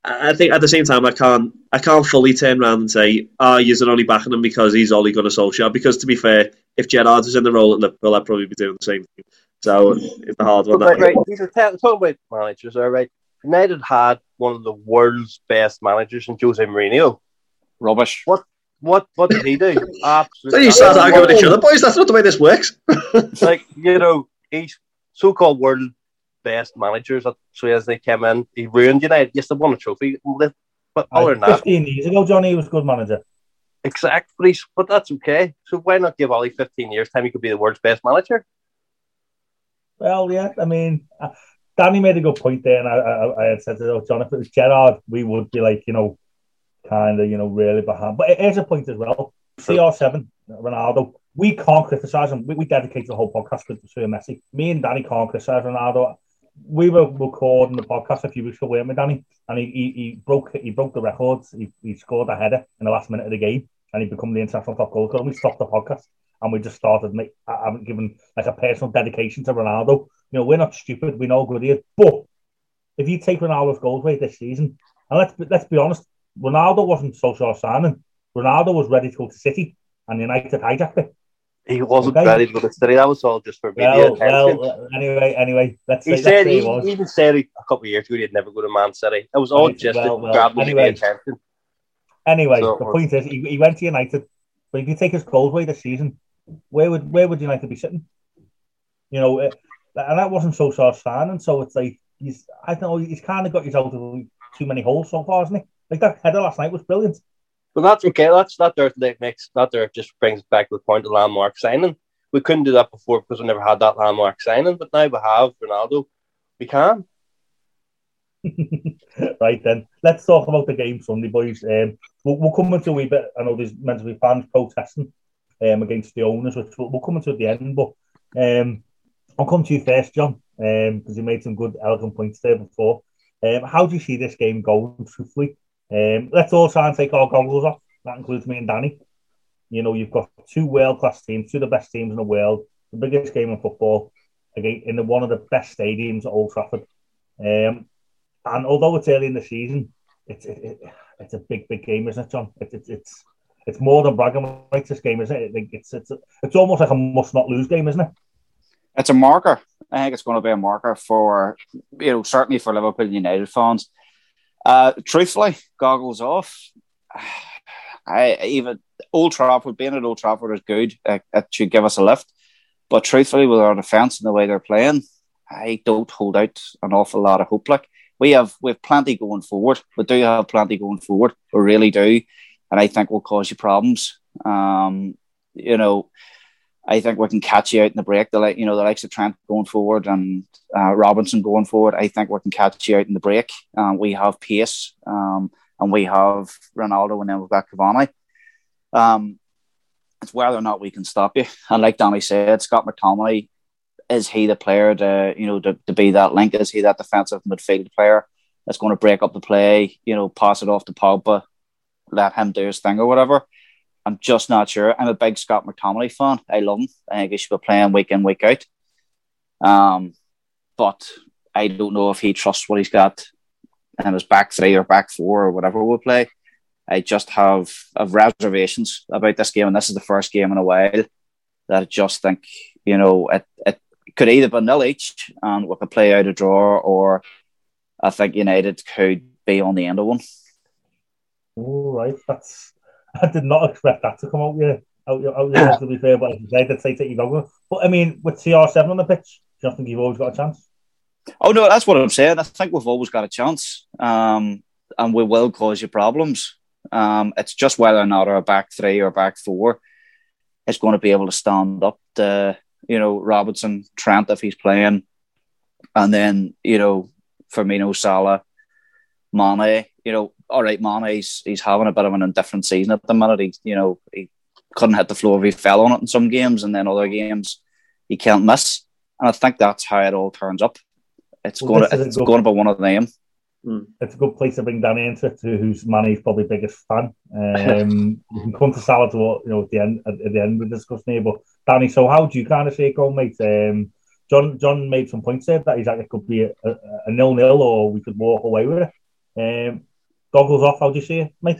I think at the same time I can't I can't fully turn around and say, ah, oh, you're only backing him because he's only going to Solskjaer. Because to be fair, if Gerrard was in the role at Liverpool, I'd probably be doing the same thing. So it's a hard one. Right, right. These are talking about managers, all right. United had one of the world's best managers in Jose Mourinho. Rubbish. What what what did he do? Absolutely. So you start arguing with each other, boys. That's not the way this works. like you know, he's so-called world best managers. So as they came in, he ruined United. Yes, they won a trophy, but other than that, fifteen years ago, Johnny was a good manager. Exactly, but that's okay. So why not give Ole fifteen years time? He could be the world's best manager. Well, yeah. I mean, uh, Danny made a good point there, and I, I, I had said to oh, John, if it was Gerrard, we would be like, you know, kind of, you know, really behind. But it is a point as well. CR7, Ronaldo, we can't criticise him. We, we dedicate the whole podcast to Messi. Me and Danny can't criticise Ronaldo. We were recording the podcast a few weeks ago, weren't we, Danny? And he, he, he broke he broke the records. He, he scored a header in the last minute of the game, and he became the international top goal scorer. We stopped the podcast and we just started. Make, I haven't given like a personal dedication to Ronaldo. You know, we're not stupid. We know good he is. But if you take Ronaldo's goals rate this season, and let's let's be honest, Ronaldo wasn't so short signing. Ronaldo was ready to go to City, and United hijacked it. He wasn't okay. ready to go to City. That was all just for media well, attention. Well, uh, anyway, anyway, let's he say, said he, he even said a couple of years ago he'd never go to Man City. It was all right, just well, well, anyway, the attention. Anyway, so the uh, point is, he, he went to United, but if you take his goals away this season, where would where would United be sitting? You know, eh, and that wasn't so short signing. So it's like he's I don't know he's kind of got his out of too many holes so far, hasn't he? Like that header last night was brilliant. But that's okay. That's that there that makes that there just brings back to the point of landmark signing. We couldn't do that before because we never had that landmark signing, but now we have Ronaldo. We can. right then, let's talk about the game Sunday, boys. Um, we'll, we'll come into a wee bit. I know there's meant to be fans protesting um, against the owners, which we'll, we'll come into at the end. But um, I'll come to you first, John, because um, you made some good, elegant points there before. Um, how do you see this game going, truthfully? Um, let's all try and take our goggles off. That includes me and Danny. You know, you've got two world class teams, two of the best teams in the world, the biggest game in football, again in the, one of the best stadiums at Old Trafford. Um, and although it's early in the season, it's it, it, it's a big, big game, isn't it, John? It, it, it's it's more than bragging rights. This game, isn't it? It's it's it's almost like a must not lose game, isn't it? It's a marker. I think it's going to be a marker for you know certainly for Liverpool United fans. Uh, truthfully, goggles off. I even Old Trafford being at Old Trafford is good. It, it should give us a lift. But truthfully, with our defence and the way they're playing, I don't hold out an awful lot of hope. Like we have, we have plenty going forward. We do have plenty going forward. We really do and I think will cause you problems. Um, you know, I think we can catch you out in the break. The like, you know, the likes of Trent going forward and uh, Robertson going forward. I think we can catch you out in the break. Um, we have pace, um, and we have Ronaldo, and then we've got Cavani. Um, it's whether or not we can stop you. And like Danny said, Scott McTominay is he the player to you know to, to be that link? Is he that defensive midfield player that's going to break up the play? You know, pass it off to Pogba, let him do his thing or whatever. I'm just not sure. I'm a big Scott McTominay fan. I love him. I think he should be playing week in, week out. Um, but I don't know if he trusts what he's got in his back three or back four or whatever we'll play. I just have have reservations about this game, and this is the first game in a while that I just think you know it it could either be nil each and we could play out a draw, or I think United could be on the end of one. All right, that's I did not expect that to come out here. Out, out, out to be fair, but I did say take you go. But I mean, with CR7 on the pitch, do you think you've always got a chance? Oh no, that's what I'm saying. I think we've always got a chance, um, and we will cause you problems. Um, it's just whether or not our back three or back four is going to be able to stand up to, you know, Robertson, Trent if he's playing, and then you know Firmino, Salah, Mane. You know, all right, Mane he's, he's having a bit of an indifferent season at the minute. He, you know, he couldn't hit the floor if he fell on it in some games, and then other games he can't miss. And I think that's how it all turns up. It's well, going to it's going to be one of them. Hmm. It's a good place to bring Danny into it, who's Mane's probably biggest fan. Um, you can come to Salah to you know at the end at, at the end we discuss here. But Danny, so how do you kind of see it going, mate? Um, John John made some points there that he's like it could be a, a, a nil nil or we could walk away with it. Um, goggles off. How do you see it, mate?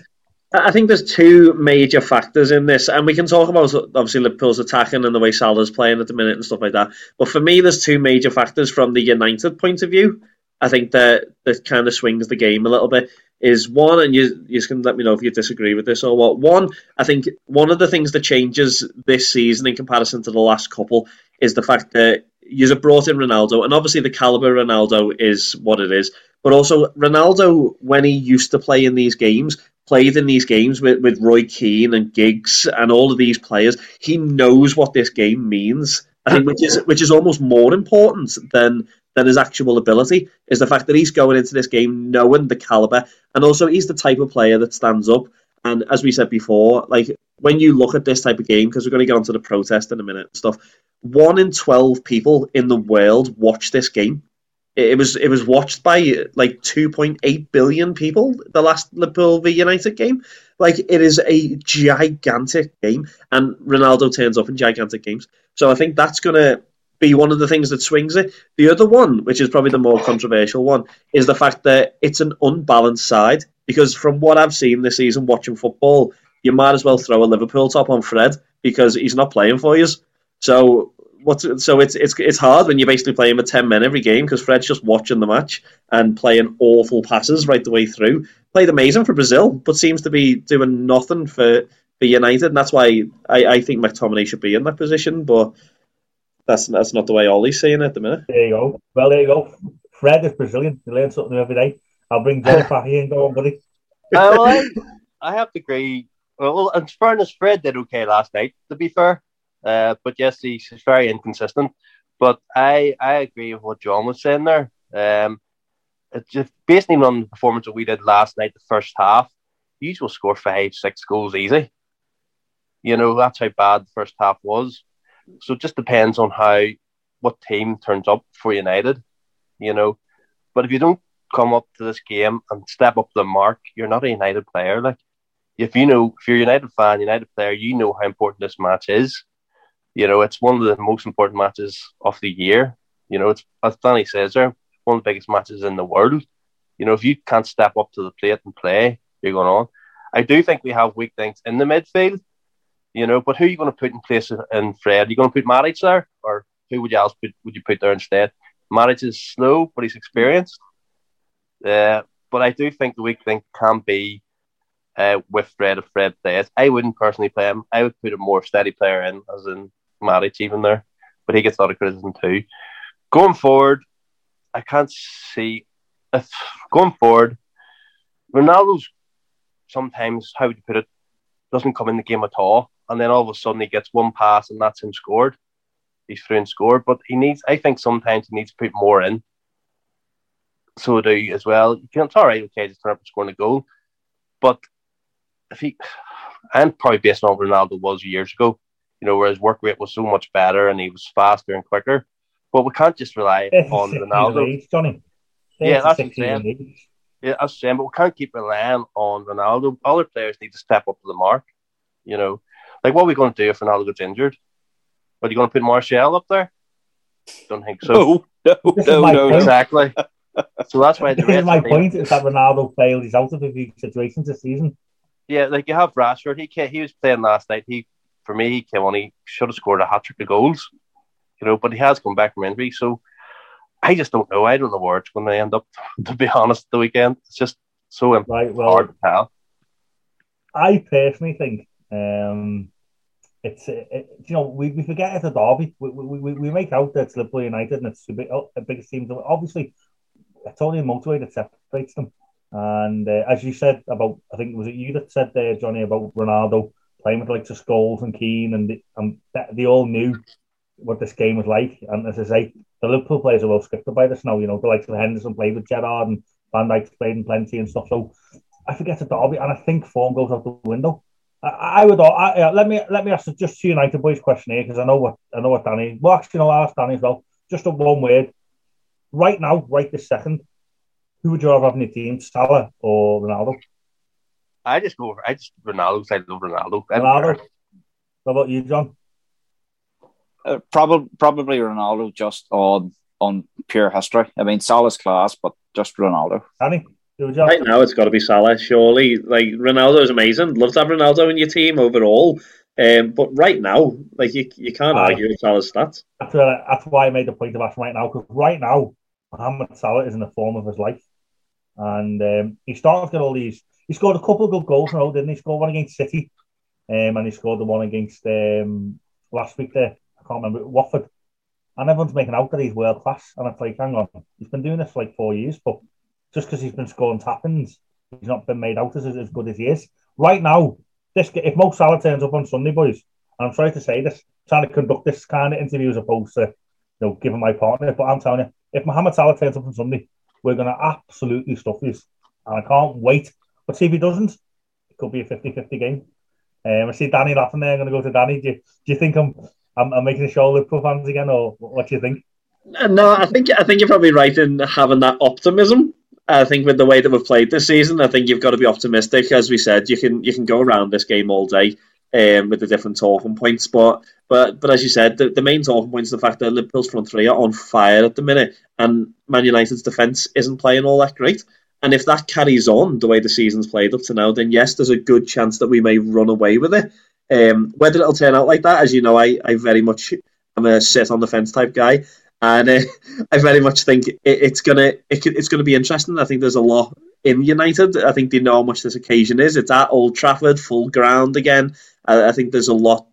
I think there's two major factors in this, and we can talk about obviously Liverpool's attacking and the way Salah's playing at the minute and stuff like that. But for me, there's two major factors from the United point of view. I think that that kind of swings the game a little bit. Is one, and you you can let me know if you disagree with this or what. One, I think one of the things that changes this season in comparison to the last couple is the fact that you've brought in Ronaldo, and obviously the caliber Ronaldo is what it is. But also Ronaldo, when he used to play in these games, played in these games with, with Roy Keane and Giggs and all of these players, he knows what this game means. Which is which is almost more important than than his actual ability is the fact that he's going into this game knowing the caliber and also he's the type of player that stands up and as we said before like when you look at this type of game because we're going to get onto the protest in a minute and stuff one in 12 people in the world watch this game it was it was watched by like 2.8 billion people. The last Liverpool v United game, like it is a gigantic game, and Ronaldo turns up in gigantic games. So I think that's gonna be one of the things that swings it. The other one, which is probably the more controversial one, is the fact that it's an unbalanced side. Because from what I've seen this season watching football, you might as well throw a Liverpool top on Fred because he's not playing for you. So what's so it's it's it's hard when you're basically playing with ten men every game because Fred's just watching the match and playing awful passes right the way through. Played amazing for Brazil, but seems to be doing nothing for for United, and that's why I, I think McTominay should be in that position. But that's that's not the way Ole's seeing it at the minute. There you go. Well, there you go. Fred is Brazilian. You learn something new every day. I'll bring Johnny back here and go on, buddy. Uh, well, I, I have to agree. Well, in fairness, Fred did okay last night. To be fair, uh, but yes, he's, very inconsistent. But I I agree with what John was saying there. Um, it's just based on the performance that we did last night, the first half, you will score five, six goals easy. You know, that's how bad the first half was. So it just depends on how what team turns up for United, you know. But if you don't come up to this game and step up the mark, you're not a United player. Like if you know if you're a United fan, United player, you know how important this match is. You know, it's one of the most important matches of the year. You know, it's as Danny says there, one of the biggest matches in the world. You know, if you can't step up to the plate and play, you're going on. I do think we have weak things in the midfield. You know, but who are you going to put in place in Fred? Are you going to put Matic there, or who would you else put? Would you put there instead? Matic is slow, but he's experienced. Uh, but I do think the weak thing can be uh, with Fred if Fred plays. I wouldn't personally play him. I would put a more steady player in, as in Matic even there, but he gets a lot of criticism too. Going forward, I can't see if going forward, Ronaldo's sometimes how would you put it doesn't come in the game at all, and then all of a sudden he gets one pass and that's him scored. He's through and scored, but he needs. I think sometimes he needs to put more in. So do as well. You can, it's all right, okay, just turn up and scoring a goal, but if he, and probably based on what Ronaldo was years ago, you know, where his work rate was so much better and he was faster and quicker. But we can't just rely on Ronaldo. Age, Johnny. Yeah, that's what I'm. Yeah, that's saying, but we can't keep relying on Ronaldo. Other players need to step up to the mark. You know, like what are we going to do if Ronaldo gets injured? Are you going to put Martial up there? Don't think so. No, no, no, no, exactly. so that's why. The this is my point: is that Ronaldo failed. He's out of a few situations this season Yeah, like you have Rashford. He came, he was playing last night. He for me he came on. He should have scored a hat trick of goals, you know. But he has come back from injury, so I just don't know. I don't know where it's going to end up. To be honest, the weekend it's just so right, well, hard to tell. I personally think um, it's it, you know we, we forget it's a derby. We, we, we make out that it's Liverpool United and it's a, big, a biggest team. Obviously, it's only a motorway that separates them. And uh, as you said about, I think it was it you that said there, Johnny, about Ronaldo playing with like the Scholes and Keane, and the, and they all knew what this game was like. And as I say, the Liverpool players are well scripted by this now. You know, the likes of Henderson played with Gerrard and Van Dijk's played in plenty and stuff. So I forget a derby, and I think form goes out the window. I, I would. I, let me let me ask just two United boys question here because I know what I know what Danny. Well, actually, I'll ask Danny as well. Just a one word. Right now, right this second, who would you rather have in your team, Salah or Ronaldo? I just go. I just Ronaldo. I love Ronaldo. Ronaldo. What about you, John? Uh, probably, probably Ronaldo, just on on pure history. I mean, Salah's class, but just Ronaldo. Danny. Right now, it's got to be Salah, surely. Like Ronaldo is amazing. Love to have Ronaldo in your team overall. Um, but right now, like you, you can't Aye. argue with Salah's stats. That's, why, that's why I made the point of asking right now because right now, Mohamed Salah is in the form of his life, and um, he started to get all these. He scored a couple of good goals row, didn't he? Scored one against City, um, and he scored the one against um, last week there. I can't remember Watford. And everyone's making out that he's world class, and it's like, hang on, he's been doing this for like four years, but just because he's been scoring tappings, he's not been made out as, as good as he is. Right now, this if Mo Salah turns up on Sunday, boys, and I'm sorry to say this, trying to conduct this kind of interview as opposed to, you know, giving my partner, but I'm telling you, if Mohamed Salah turns up on Sunday, we're to absolutely stuff this. And I can't wait. But see if he doesn't, it could be a 50-50 game. Um, I see Danny laughing there. I'm going to go to Danny. Do you, do you think I'm, I'm, I'm making a show of Liverpool fans again, or what do you think? No, I think I think you're probably right in having that optimism. I think with the way that we've played this season, I think you've got to be optimistic. As we said, you can you can go around this game all day um, with the different talking points, but but but as you said, the, the main talking point is the fact that Liverpool's front three are on fire at the minute, and Man United's defence isn't playing all that great. And if that carries on the way the season's played up to now, then yes, there's a good chance that we may run away with it. Um, whether it'll turn out like that, as you know, I, I very much am a sit on the fence type guy and uh, I very much think it, it's gonna it, it's gonna be interesting. I think there's a lot in United. I think they know how much this occasion is. It's at Old Trafford, full ground again. I, I think there's a lot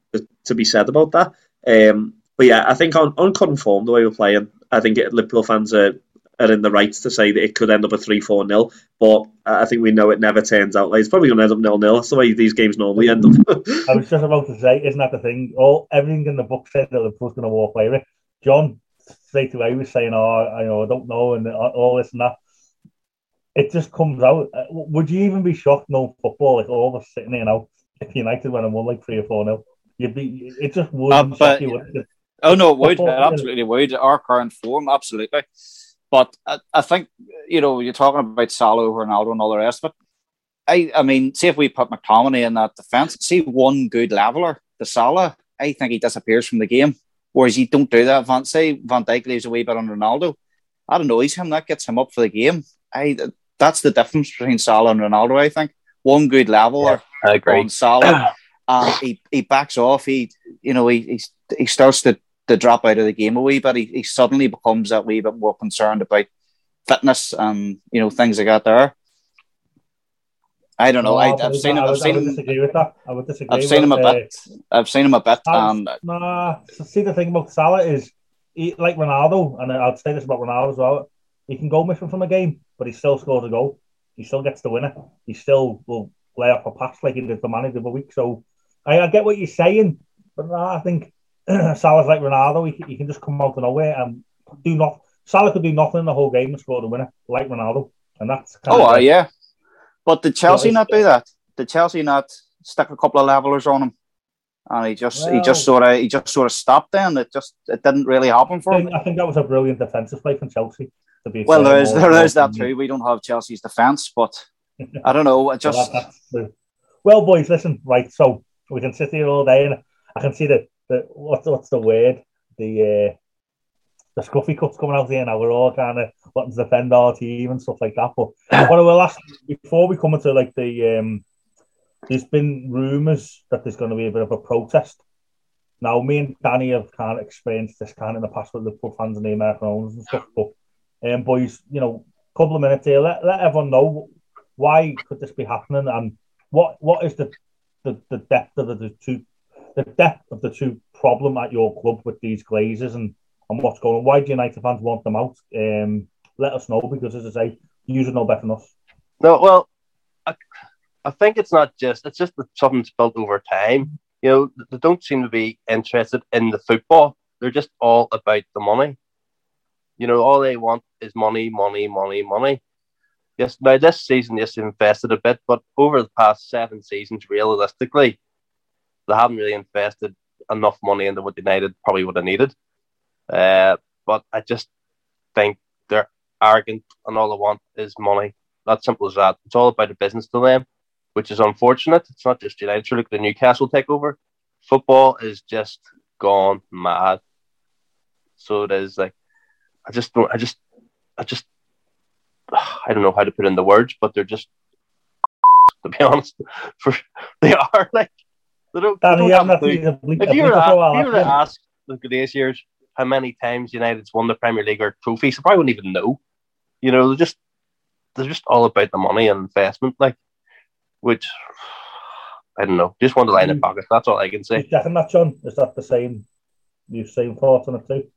to be said about that. Um, but yeah, I think on, on current form, the way we're playing, I think it, Liverpool fans are are in the rights to say that it could end up a 3 4 0. But I think we know it never turns out like it's probably going to end up nil nil. That's the way these games normally end up. I was just about to say, isn't that the thing? All everything in the book said that Liverpool's going to walk away with. John, straight away was saying, "Oh, I know, I don't know," and all this and that. It just comes out. Uh, would you even be shocked? No football, like all of us sitting here now, if United went and won like three or four nil, you'd be. It just would. Um, but, you, oh no, it would it absolutely would. Our current form, absolutely. But I, I think you know you're talking about Salah, Ronaldo, and all the rest of it. I, I mean, see if we put McTominay in that defence, see one good leveler, the Salah, I think he disappears from the game. Whereas you don't do that. Van say Van Dijk leaves a wee bit on Ronaldo. That annoys him. That gets him up for the game. I that's the difference between Salah and Ronaldo. I think one good leveler yeah, I agree. on Salah, and he, he backs off. He you know he he, he starts to, to drop out of the game a wee bit. He, he suddenly becomes that wee bit more concerned about fitness and you know things like that there. I don't know. No, I, have seen him. I've seen him. Disagree with that. I would disagree. I've seen him a bit. Uh, I've seen him a bit. And nah. See, the thing about Salah is, he, like Ronaldo, and I'll say this about Ronaldo as well. He can go missing from a game, but he still scores a goal. He still gets the winner. He still will lay off a pass like he did the manager of the week. So I, I get what you're saying, but nah, I think Salah's like Ronaldo. He, he can just come out of nowhere and do not. Salah could do nothing in the whole game and score the winner, like Ronaldo, and that's. oh, uh, yeah. But did Chelsea not do that? Did Chelsea not stick a couple of levelers on him? And he just well, he just sort of he just sort of stopped then. It just it didn't really happen for I think, him. I think that was a brilliant defensive play from Chelsea. To be well, there is there is that too. We don't have Chelsea's defence, but I don't know. It just well, well, boys, listen. Right, so we can sit here all day, and I can see that the what's what's the word the uh, the scruffy cups coming out here now. We're all kind of wanting to defend our team and stuff like that. But what I will ask before we come into like the um there's been rumours that there's going to be a bit of a protest. Now, me and Danny have kind of experienced this kind of in the past with Liverpool fans and the American owners and stuff. But, um, boys, you know, a couple of minutes here, let, let everyone know why could this be happening and what what is the the, the depth of the, the two the depth of the two problem at your club with these Glazers and, and what's going on. Why do United fans want them out? Um, let us know because, as I say, you should know better than us. No, well, I, I think it's not just it's just that something's built over time. You know, they don't seem to be interested in the football. They're just all about the money. You know, all they want is money, money, money, money. Yes, now this season, yes, invested a bit, but over the past seven seasons, realistically, they haven't really invested enough money into what United probably would have needed. Uh, but I just think they're arrogant and all they want is money. That simple as that. It's all about the business to them, which is unfortunate. It's not just United. Look at the Newcastle takeover. Football is just gone mad. So it is like I just don't I just I just I don't know how to put in the words, but they're just to be honest, for they are like they don't, they don't have if you were, to, if you were to ask the Glazers years how many times United's won the Premier League or trophies, they probably wouldn't even know. You know, they're just they're just all about the money and investment, like which I don't know. Just want to line in pockets. That's all I can say. Checking that, John. Is that the same? You've same thoughts on it too?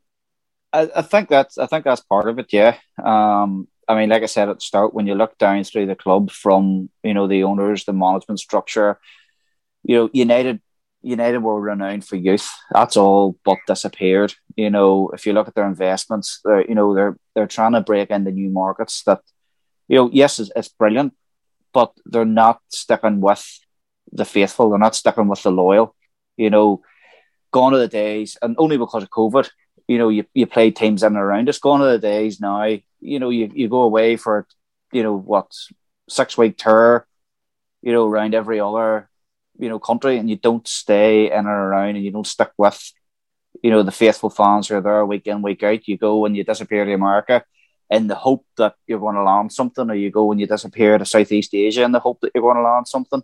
I, I think that's I think that's part of it. Yeah. Um, I mean, like I said at the start, when you look down through the club from you know the owners, the management structure, you know, United United were renowned for youth. That's all but disappeared. You know, if you look at their investments, they're you know they're they're trying to break into new markets. That you know, yes, it's, it's brilliant, but they're not sticking with the faithful. They're not sticking with the loyal. You know, gone are the days, and only because of COVID. You know, you, you play teams in and around us. Gone are the days now. You know, you, you go away for, you know, what six week tour. You know, around every other you know country and you don't stay in and around and you don't stick with you know the faithful fans who are there week in week out. You go and you disappear to america in the hope that you're going to land something or you go and you disappear to southeast asia in the hope that you're going to land something.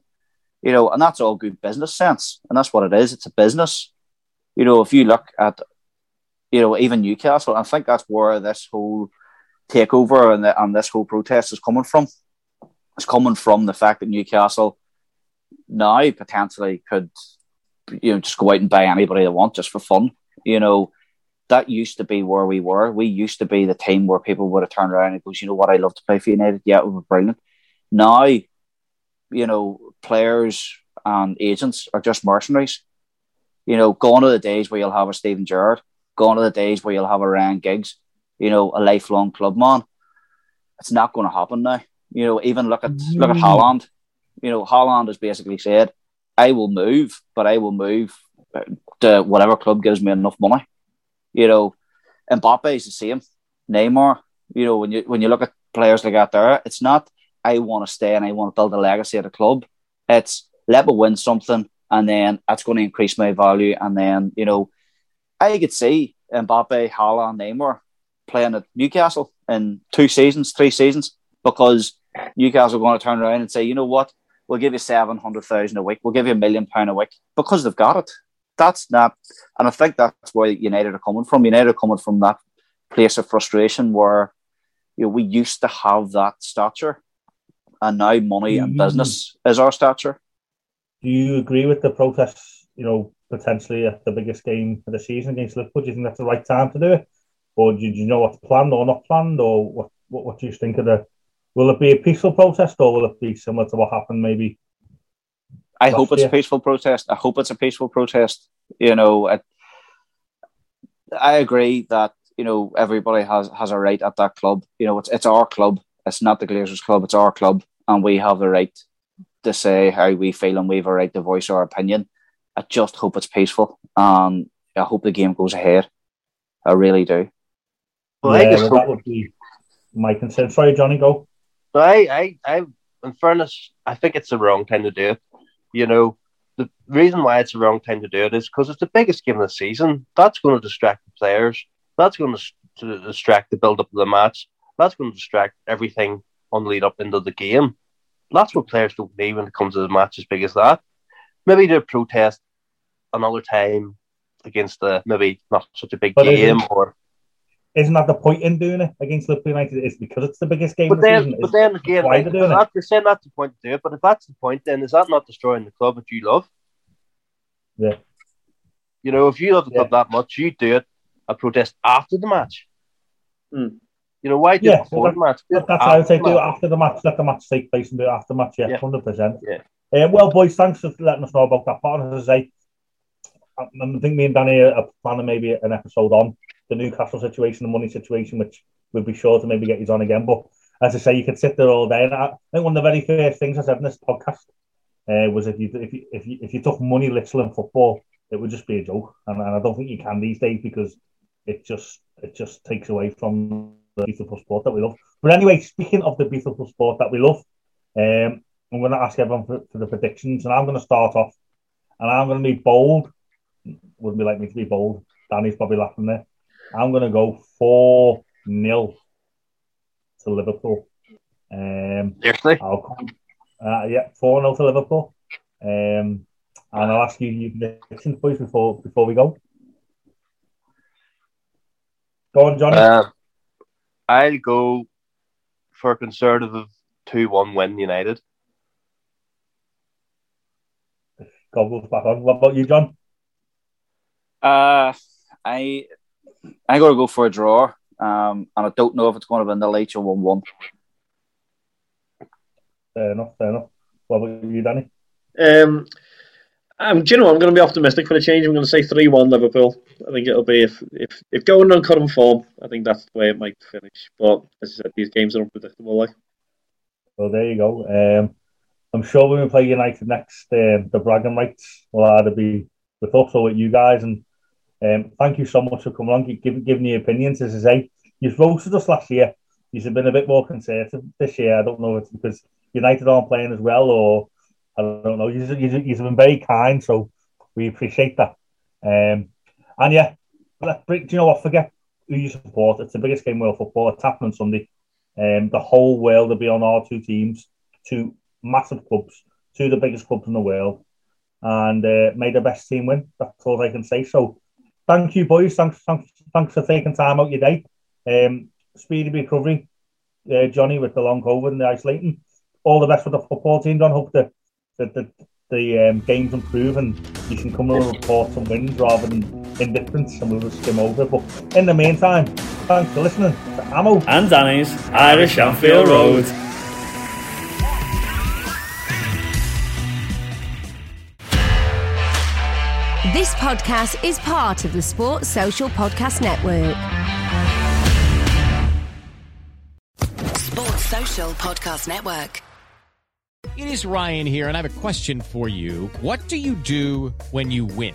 You know and that's all good business sense and that's what it is. It's a business. You know if you look at you know even newcastle i think that's where this whole takeover and, the, and this whole protest is coming from. It's coming from the fact that newcastle now potentially could you know just go out and buy anybody they want just for fun. You know, that used to be where we were. We used to be the team where people would have turned around and goes, you know what, I love to play for United. Yeah, it would be brilliant. Now, you know, players and agents are just mercenaries. You know, gone are the days where you'll have a Steven Gerrard, gone are the days where you'll have a Ryan Giggs, you know, a lifelong club man. It's not going to happen now. You know, even look at look at Haaland you know, Haaland has basically said, I will move, but I will move to whatever club gives me enough money. You know, Mbappe is the same. Neymar, you know, when you when you look at players like that there, it's not I want to stay and I want to build a legacy at a club. It's let me win something and then that's going to increase my value. And then, you know, I could see Mbappe, Haaland, Neymar playing at Newcastle in two seasons, three seasons, because Newcastle are going to turn around and say, you know what, we'll give you 700,000 a week, we'll give you a million pound a week because they've got it. That's not, and I think that's where United are coming from. United are coming from that place of frustration where you know, we used to have that stature, and now money and mm-hmm. business is our stature. Do you agree with the protests? You know, potentially at the biggest game of the season against Liverpool. Do you think that's the right time to do it, or do you know what's planned or not planned, or what? What, what do you think of the Will it be a peaceful protest or will it be similar to what happened maybe? I hope it's year? a peaceful protest. I hope it's a peaceful protest. You know, I, I agree that you know everybody has has a right at that club. You know, it's it's our club. It's not the Glazers club. It's our club, and we have the right to say how we feel, and we have a right to voice our opinion. I just hope it's peaceful, and I hope the game goes ahead. I really do. Well, yeah, I well, that would be my concern. Sorry, Johnny, go. So I, I, I, in fairness, I think it's the wrong time to do it. You know, the reason why it's the wrong time to do it is because it's the biggest game of the season. That's going to distract the players. That's going to, distract the build up of the match. That's going to distract everything on the lead up into the game. that's what players don't need when it comes to a match as big as that. Maybe they protest another time against the maybe not such a big but game or isn't that the point in doing it against Liverpool United? It's because it's the biggest game. But then, the but then again, why like, they're, doing it. saying that's the point to do it. But if that's the point, then is that not destroying the club that you love? Yeah. You know, if you love the club that much, you do it a protest after the match. Mm. You know, why do yeah, it before that, the match? That, that's how I would say do it after the match. Let the match take place and do it after the match. Yeah, hundred yeah. percent. Yeah. Um, well, boys, thanks for letting us know about that part. As I say, I, I think me and Danny are planning maybe an episode on the Newcastle situation, the money situation, which we'd be sure to maybe get you on again. But as I say, you could sit there all day. And I, think one of the very first things I said in this podcast uh, was if you if you if you if you took money literally in football, it would just be a joke. And, and I don't think you can these days because it just it just takes away from the beautiful sport that we love. But anyway, speaking of the beautiful sport that we love, um, I'm going to ask everyone for, for the predictions, and I'm going to start off, and I'm going to be bold. Wouldn't be like me to be bold. Danny's probably laughing there. I'm going to go 4 0 to Liverpool. Um, Seriously? I'll come, uh, yeah, 4 0 to Liverpool. Um, and I'll ask you your predictions, boys, before, before we go. Go on, Johnny. Uh, I'll go for a conservative 2 1 win United. Goggles back on. What about you, John? Uh, I I got to go for a draw, um, and I don't know if it's going to be the later one-one. Fair enough. Fair enough. What about you, Danny? Um, um, do you know I'm going to be optimistic for the change. I'm going to say three-one Liverpool. I think it'll be if if if going on current form. I think that's the way it might finish. But as I said, these games are unpredictable. Like. Well, there you go. Um, I'm sure when we play United next, um, the bragging rights will either be with us or with you guys, and um, thank you so much for coming on, giving, giving your opinions. As I say, you've roasted us last year. You've been a bit more conservative this year. I don't know if it's because United aren't playing as well, or I don't know. You've, you've, you've been very kind, so we appreciate that. Um, and yeah, let, do you know what? Forget who you support. It's the biggest game in world football. It's happening on Sunday. Um, the whole world will be on our two teams, two massive clubs, two of the biggest clubs in the world, and uh, may the best team win. That's all I can say. So thank you, boys. Thanks, thanks, thanks for taking time out your day. Um, speedy recovery, uh, Johnny, with the long COVID and the isolating. All the best for the football team, John. Hope the the, the, the um, games improve and you can come and report some wins rather than indifference and we'll just skim over. But in the meantime, thanks for listening to Amo and Danny's Irish Anfield Road. This podcast is part of the Sports Social Podcast Network. Sports Social Podcast Network. It is Ryan here, and I have a question for you. What do you do when you win?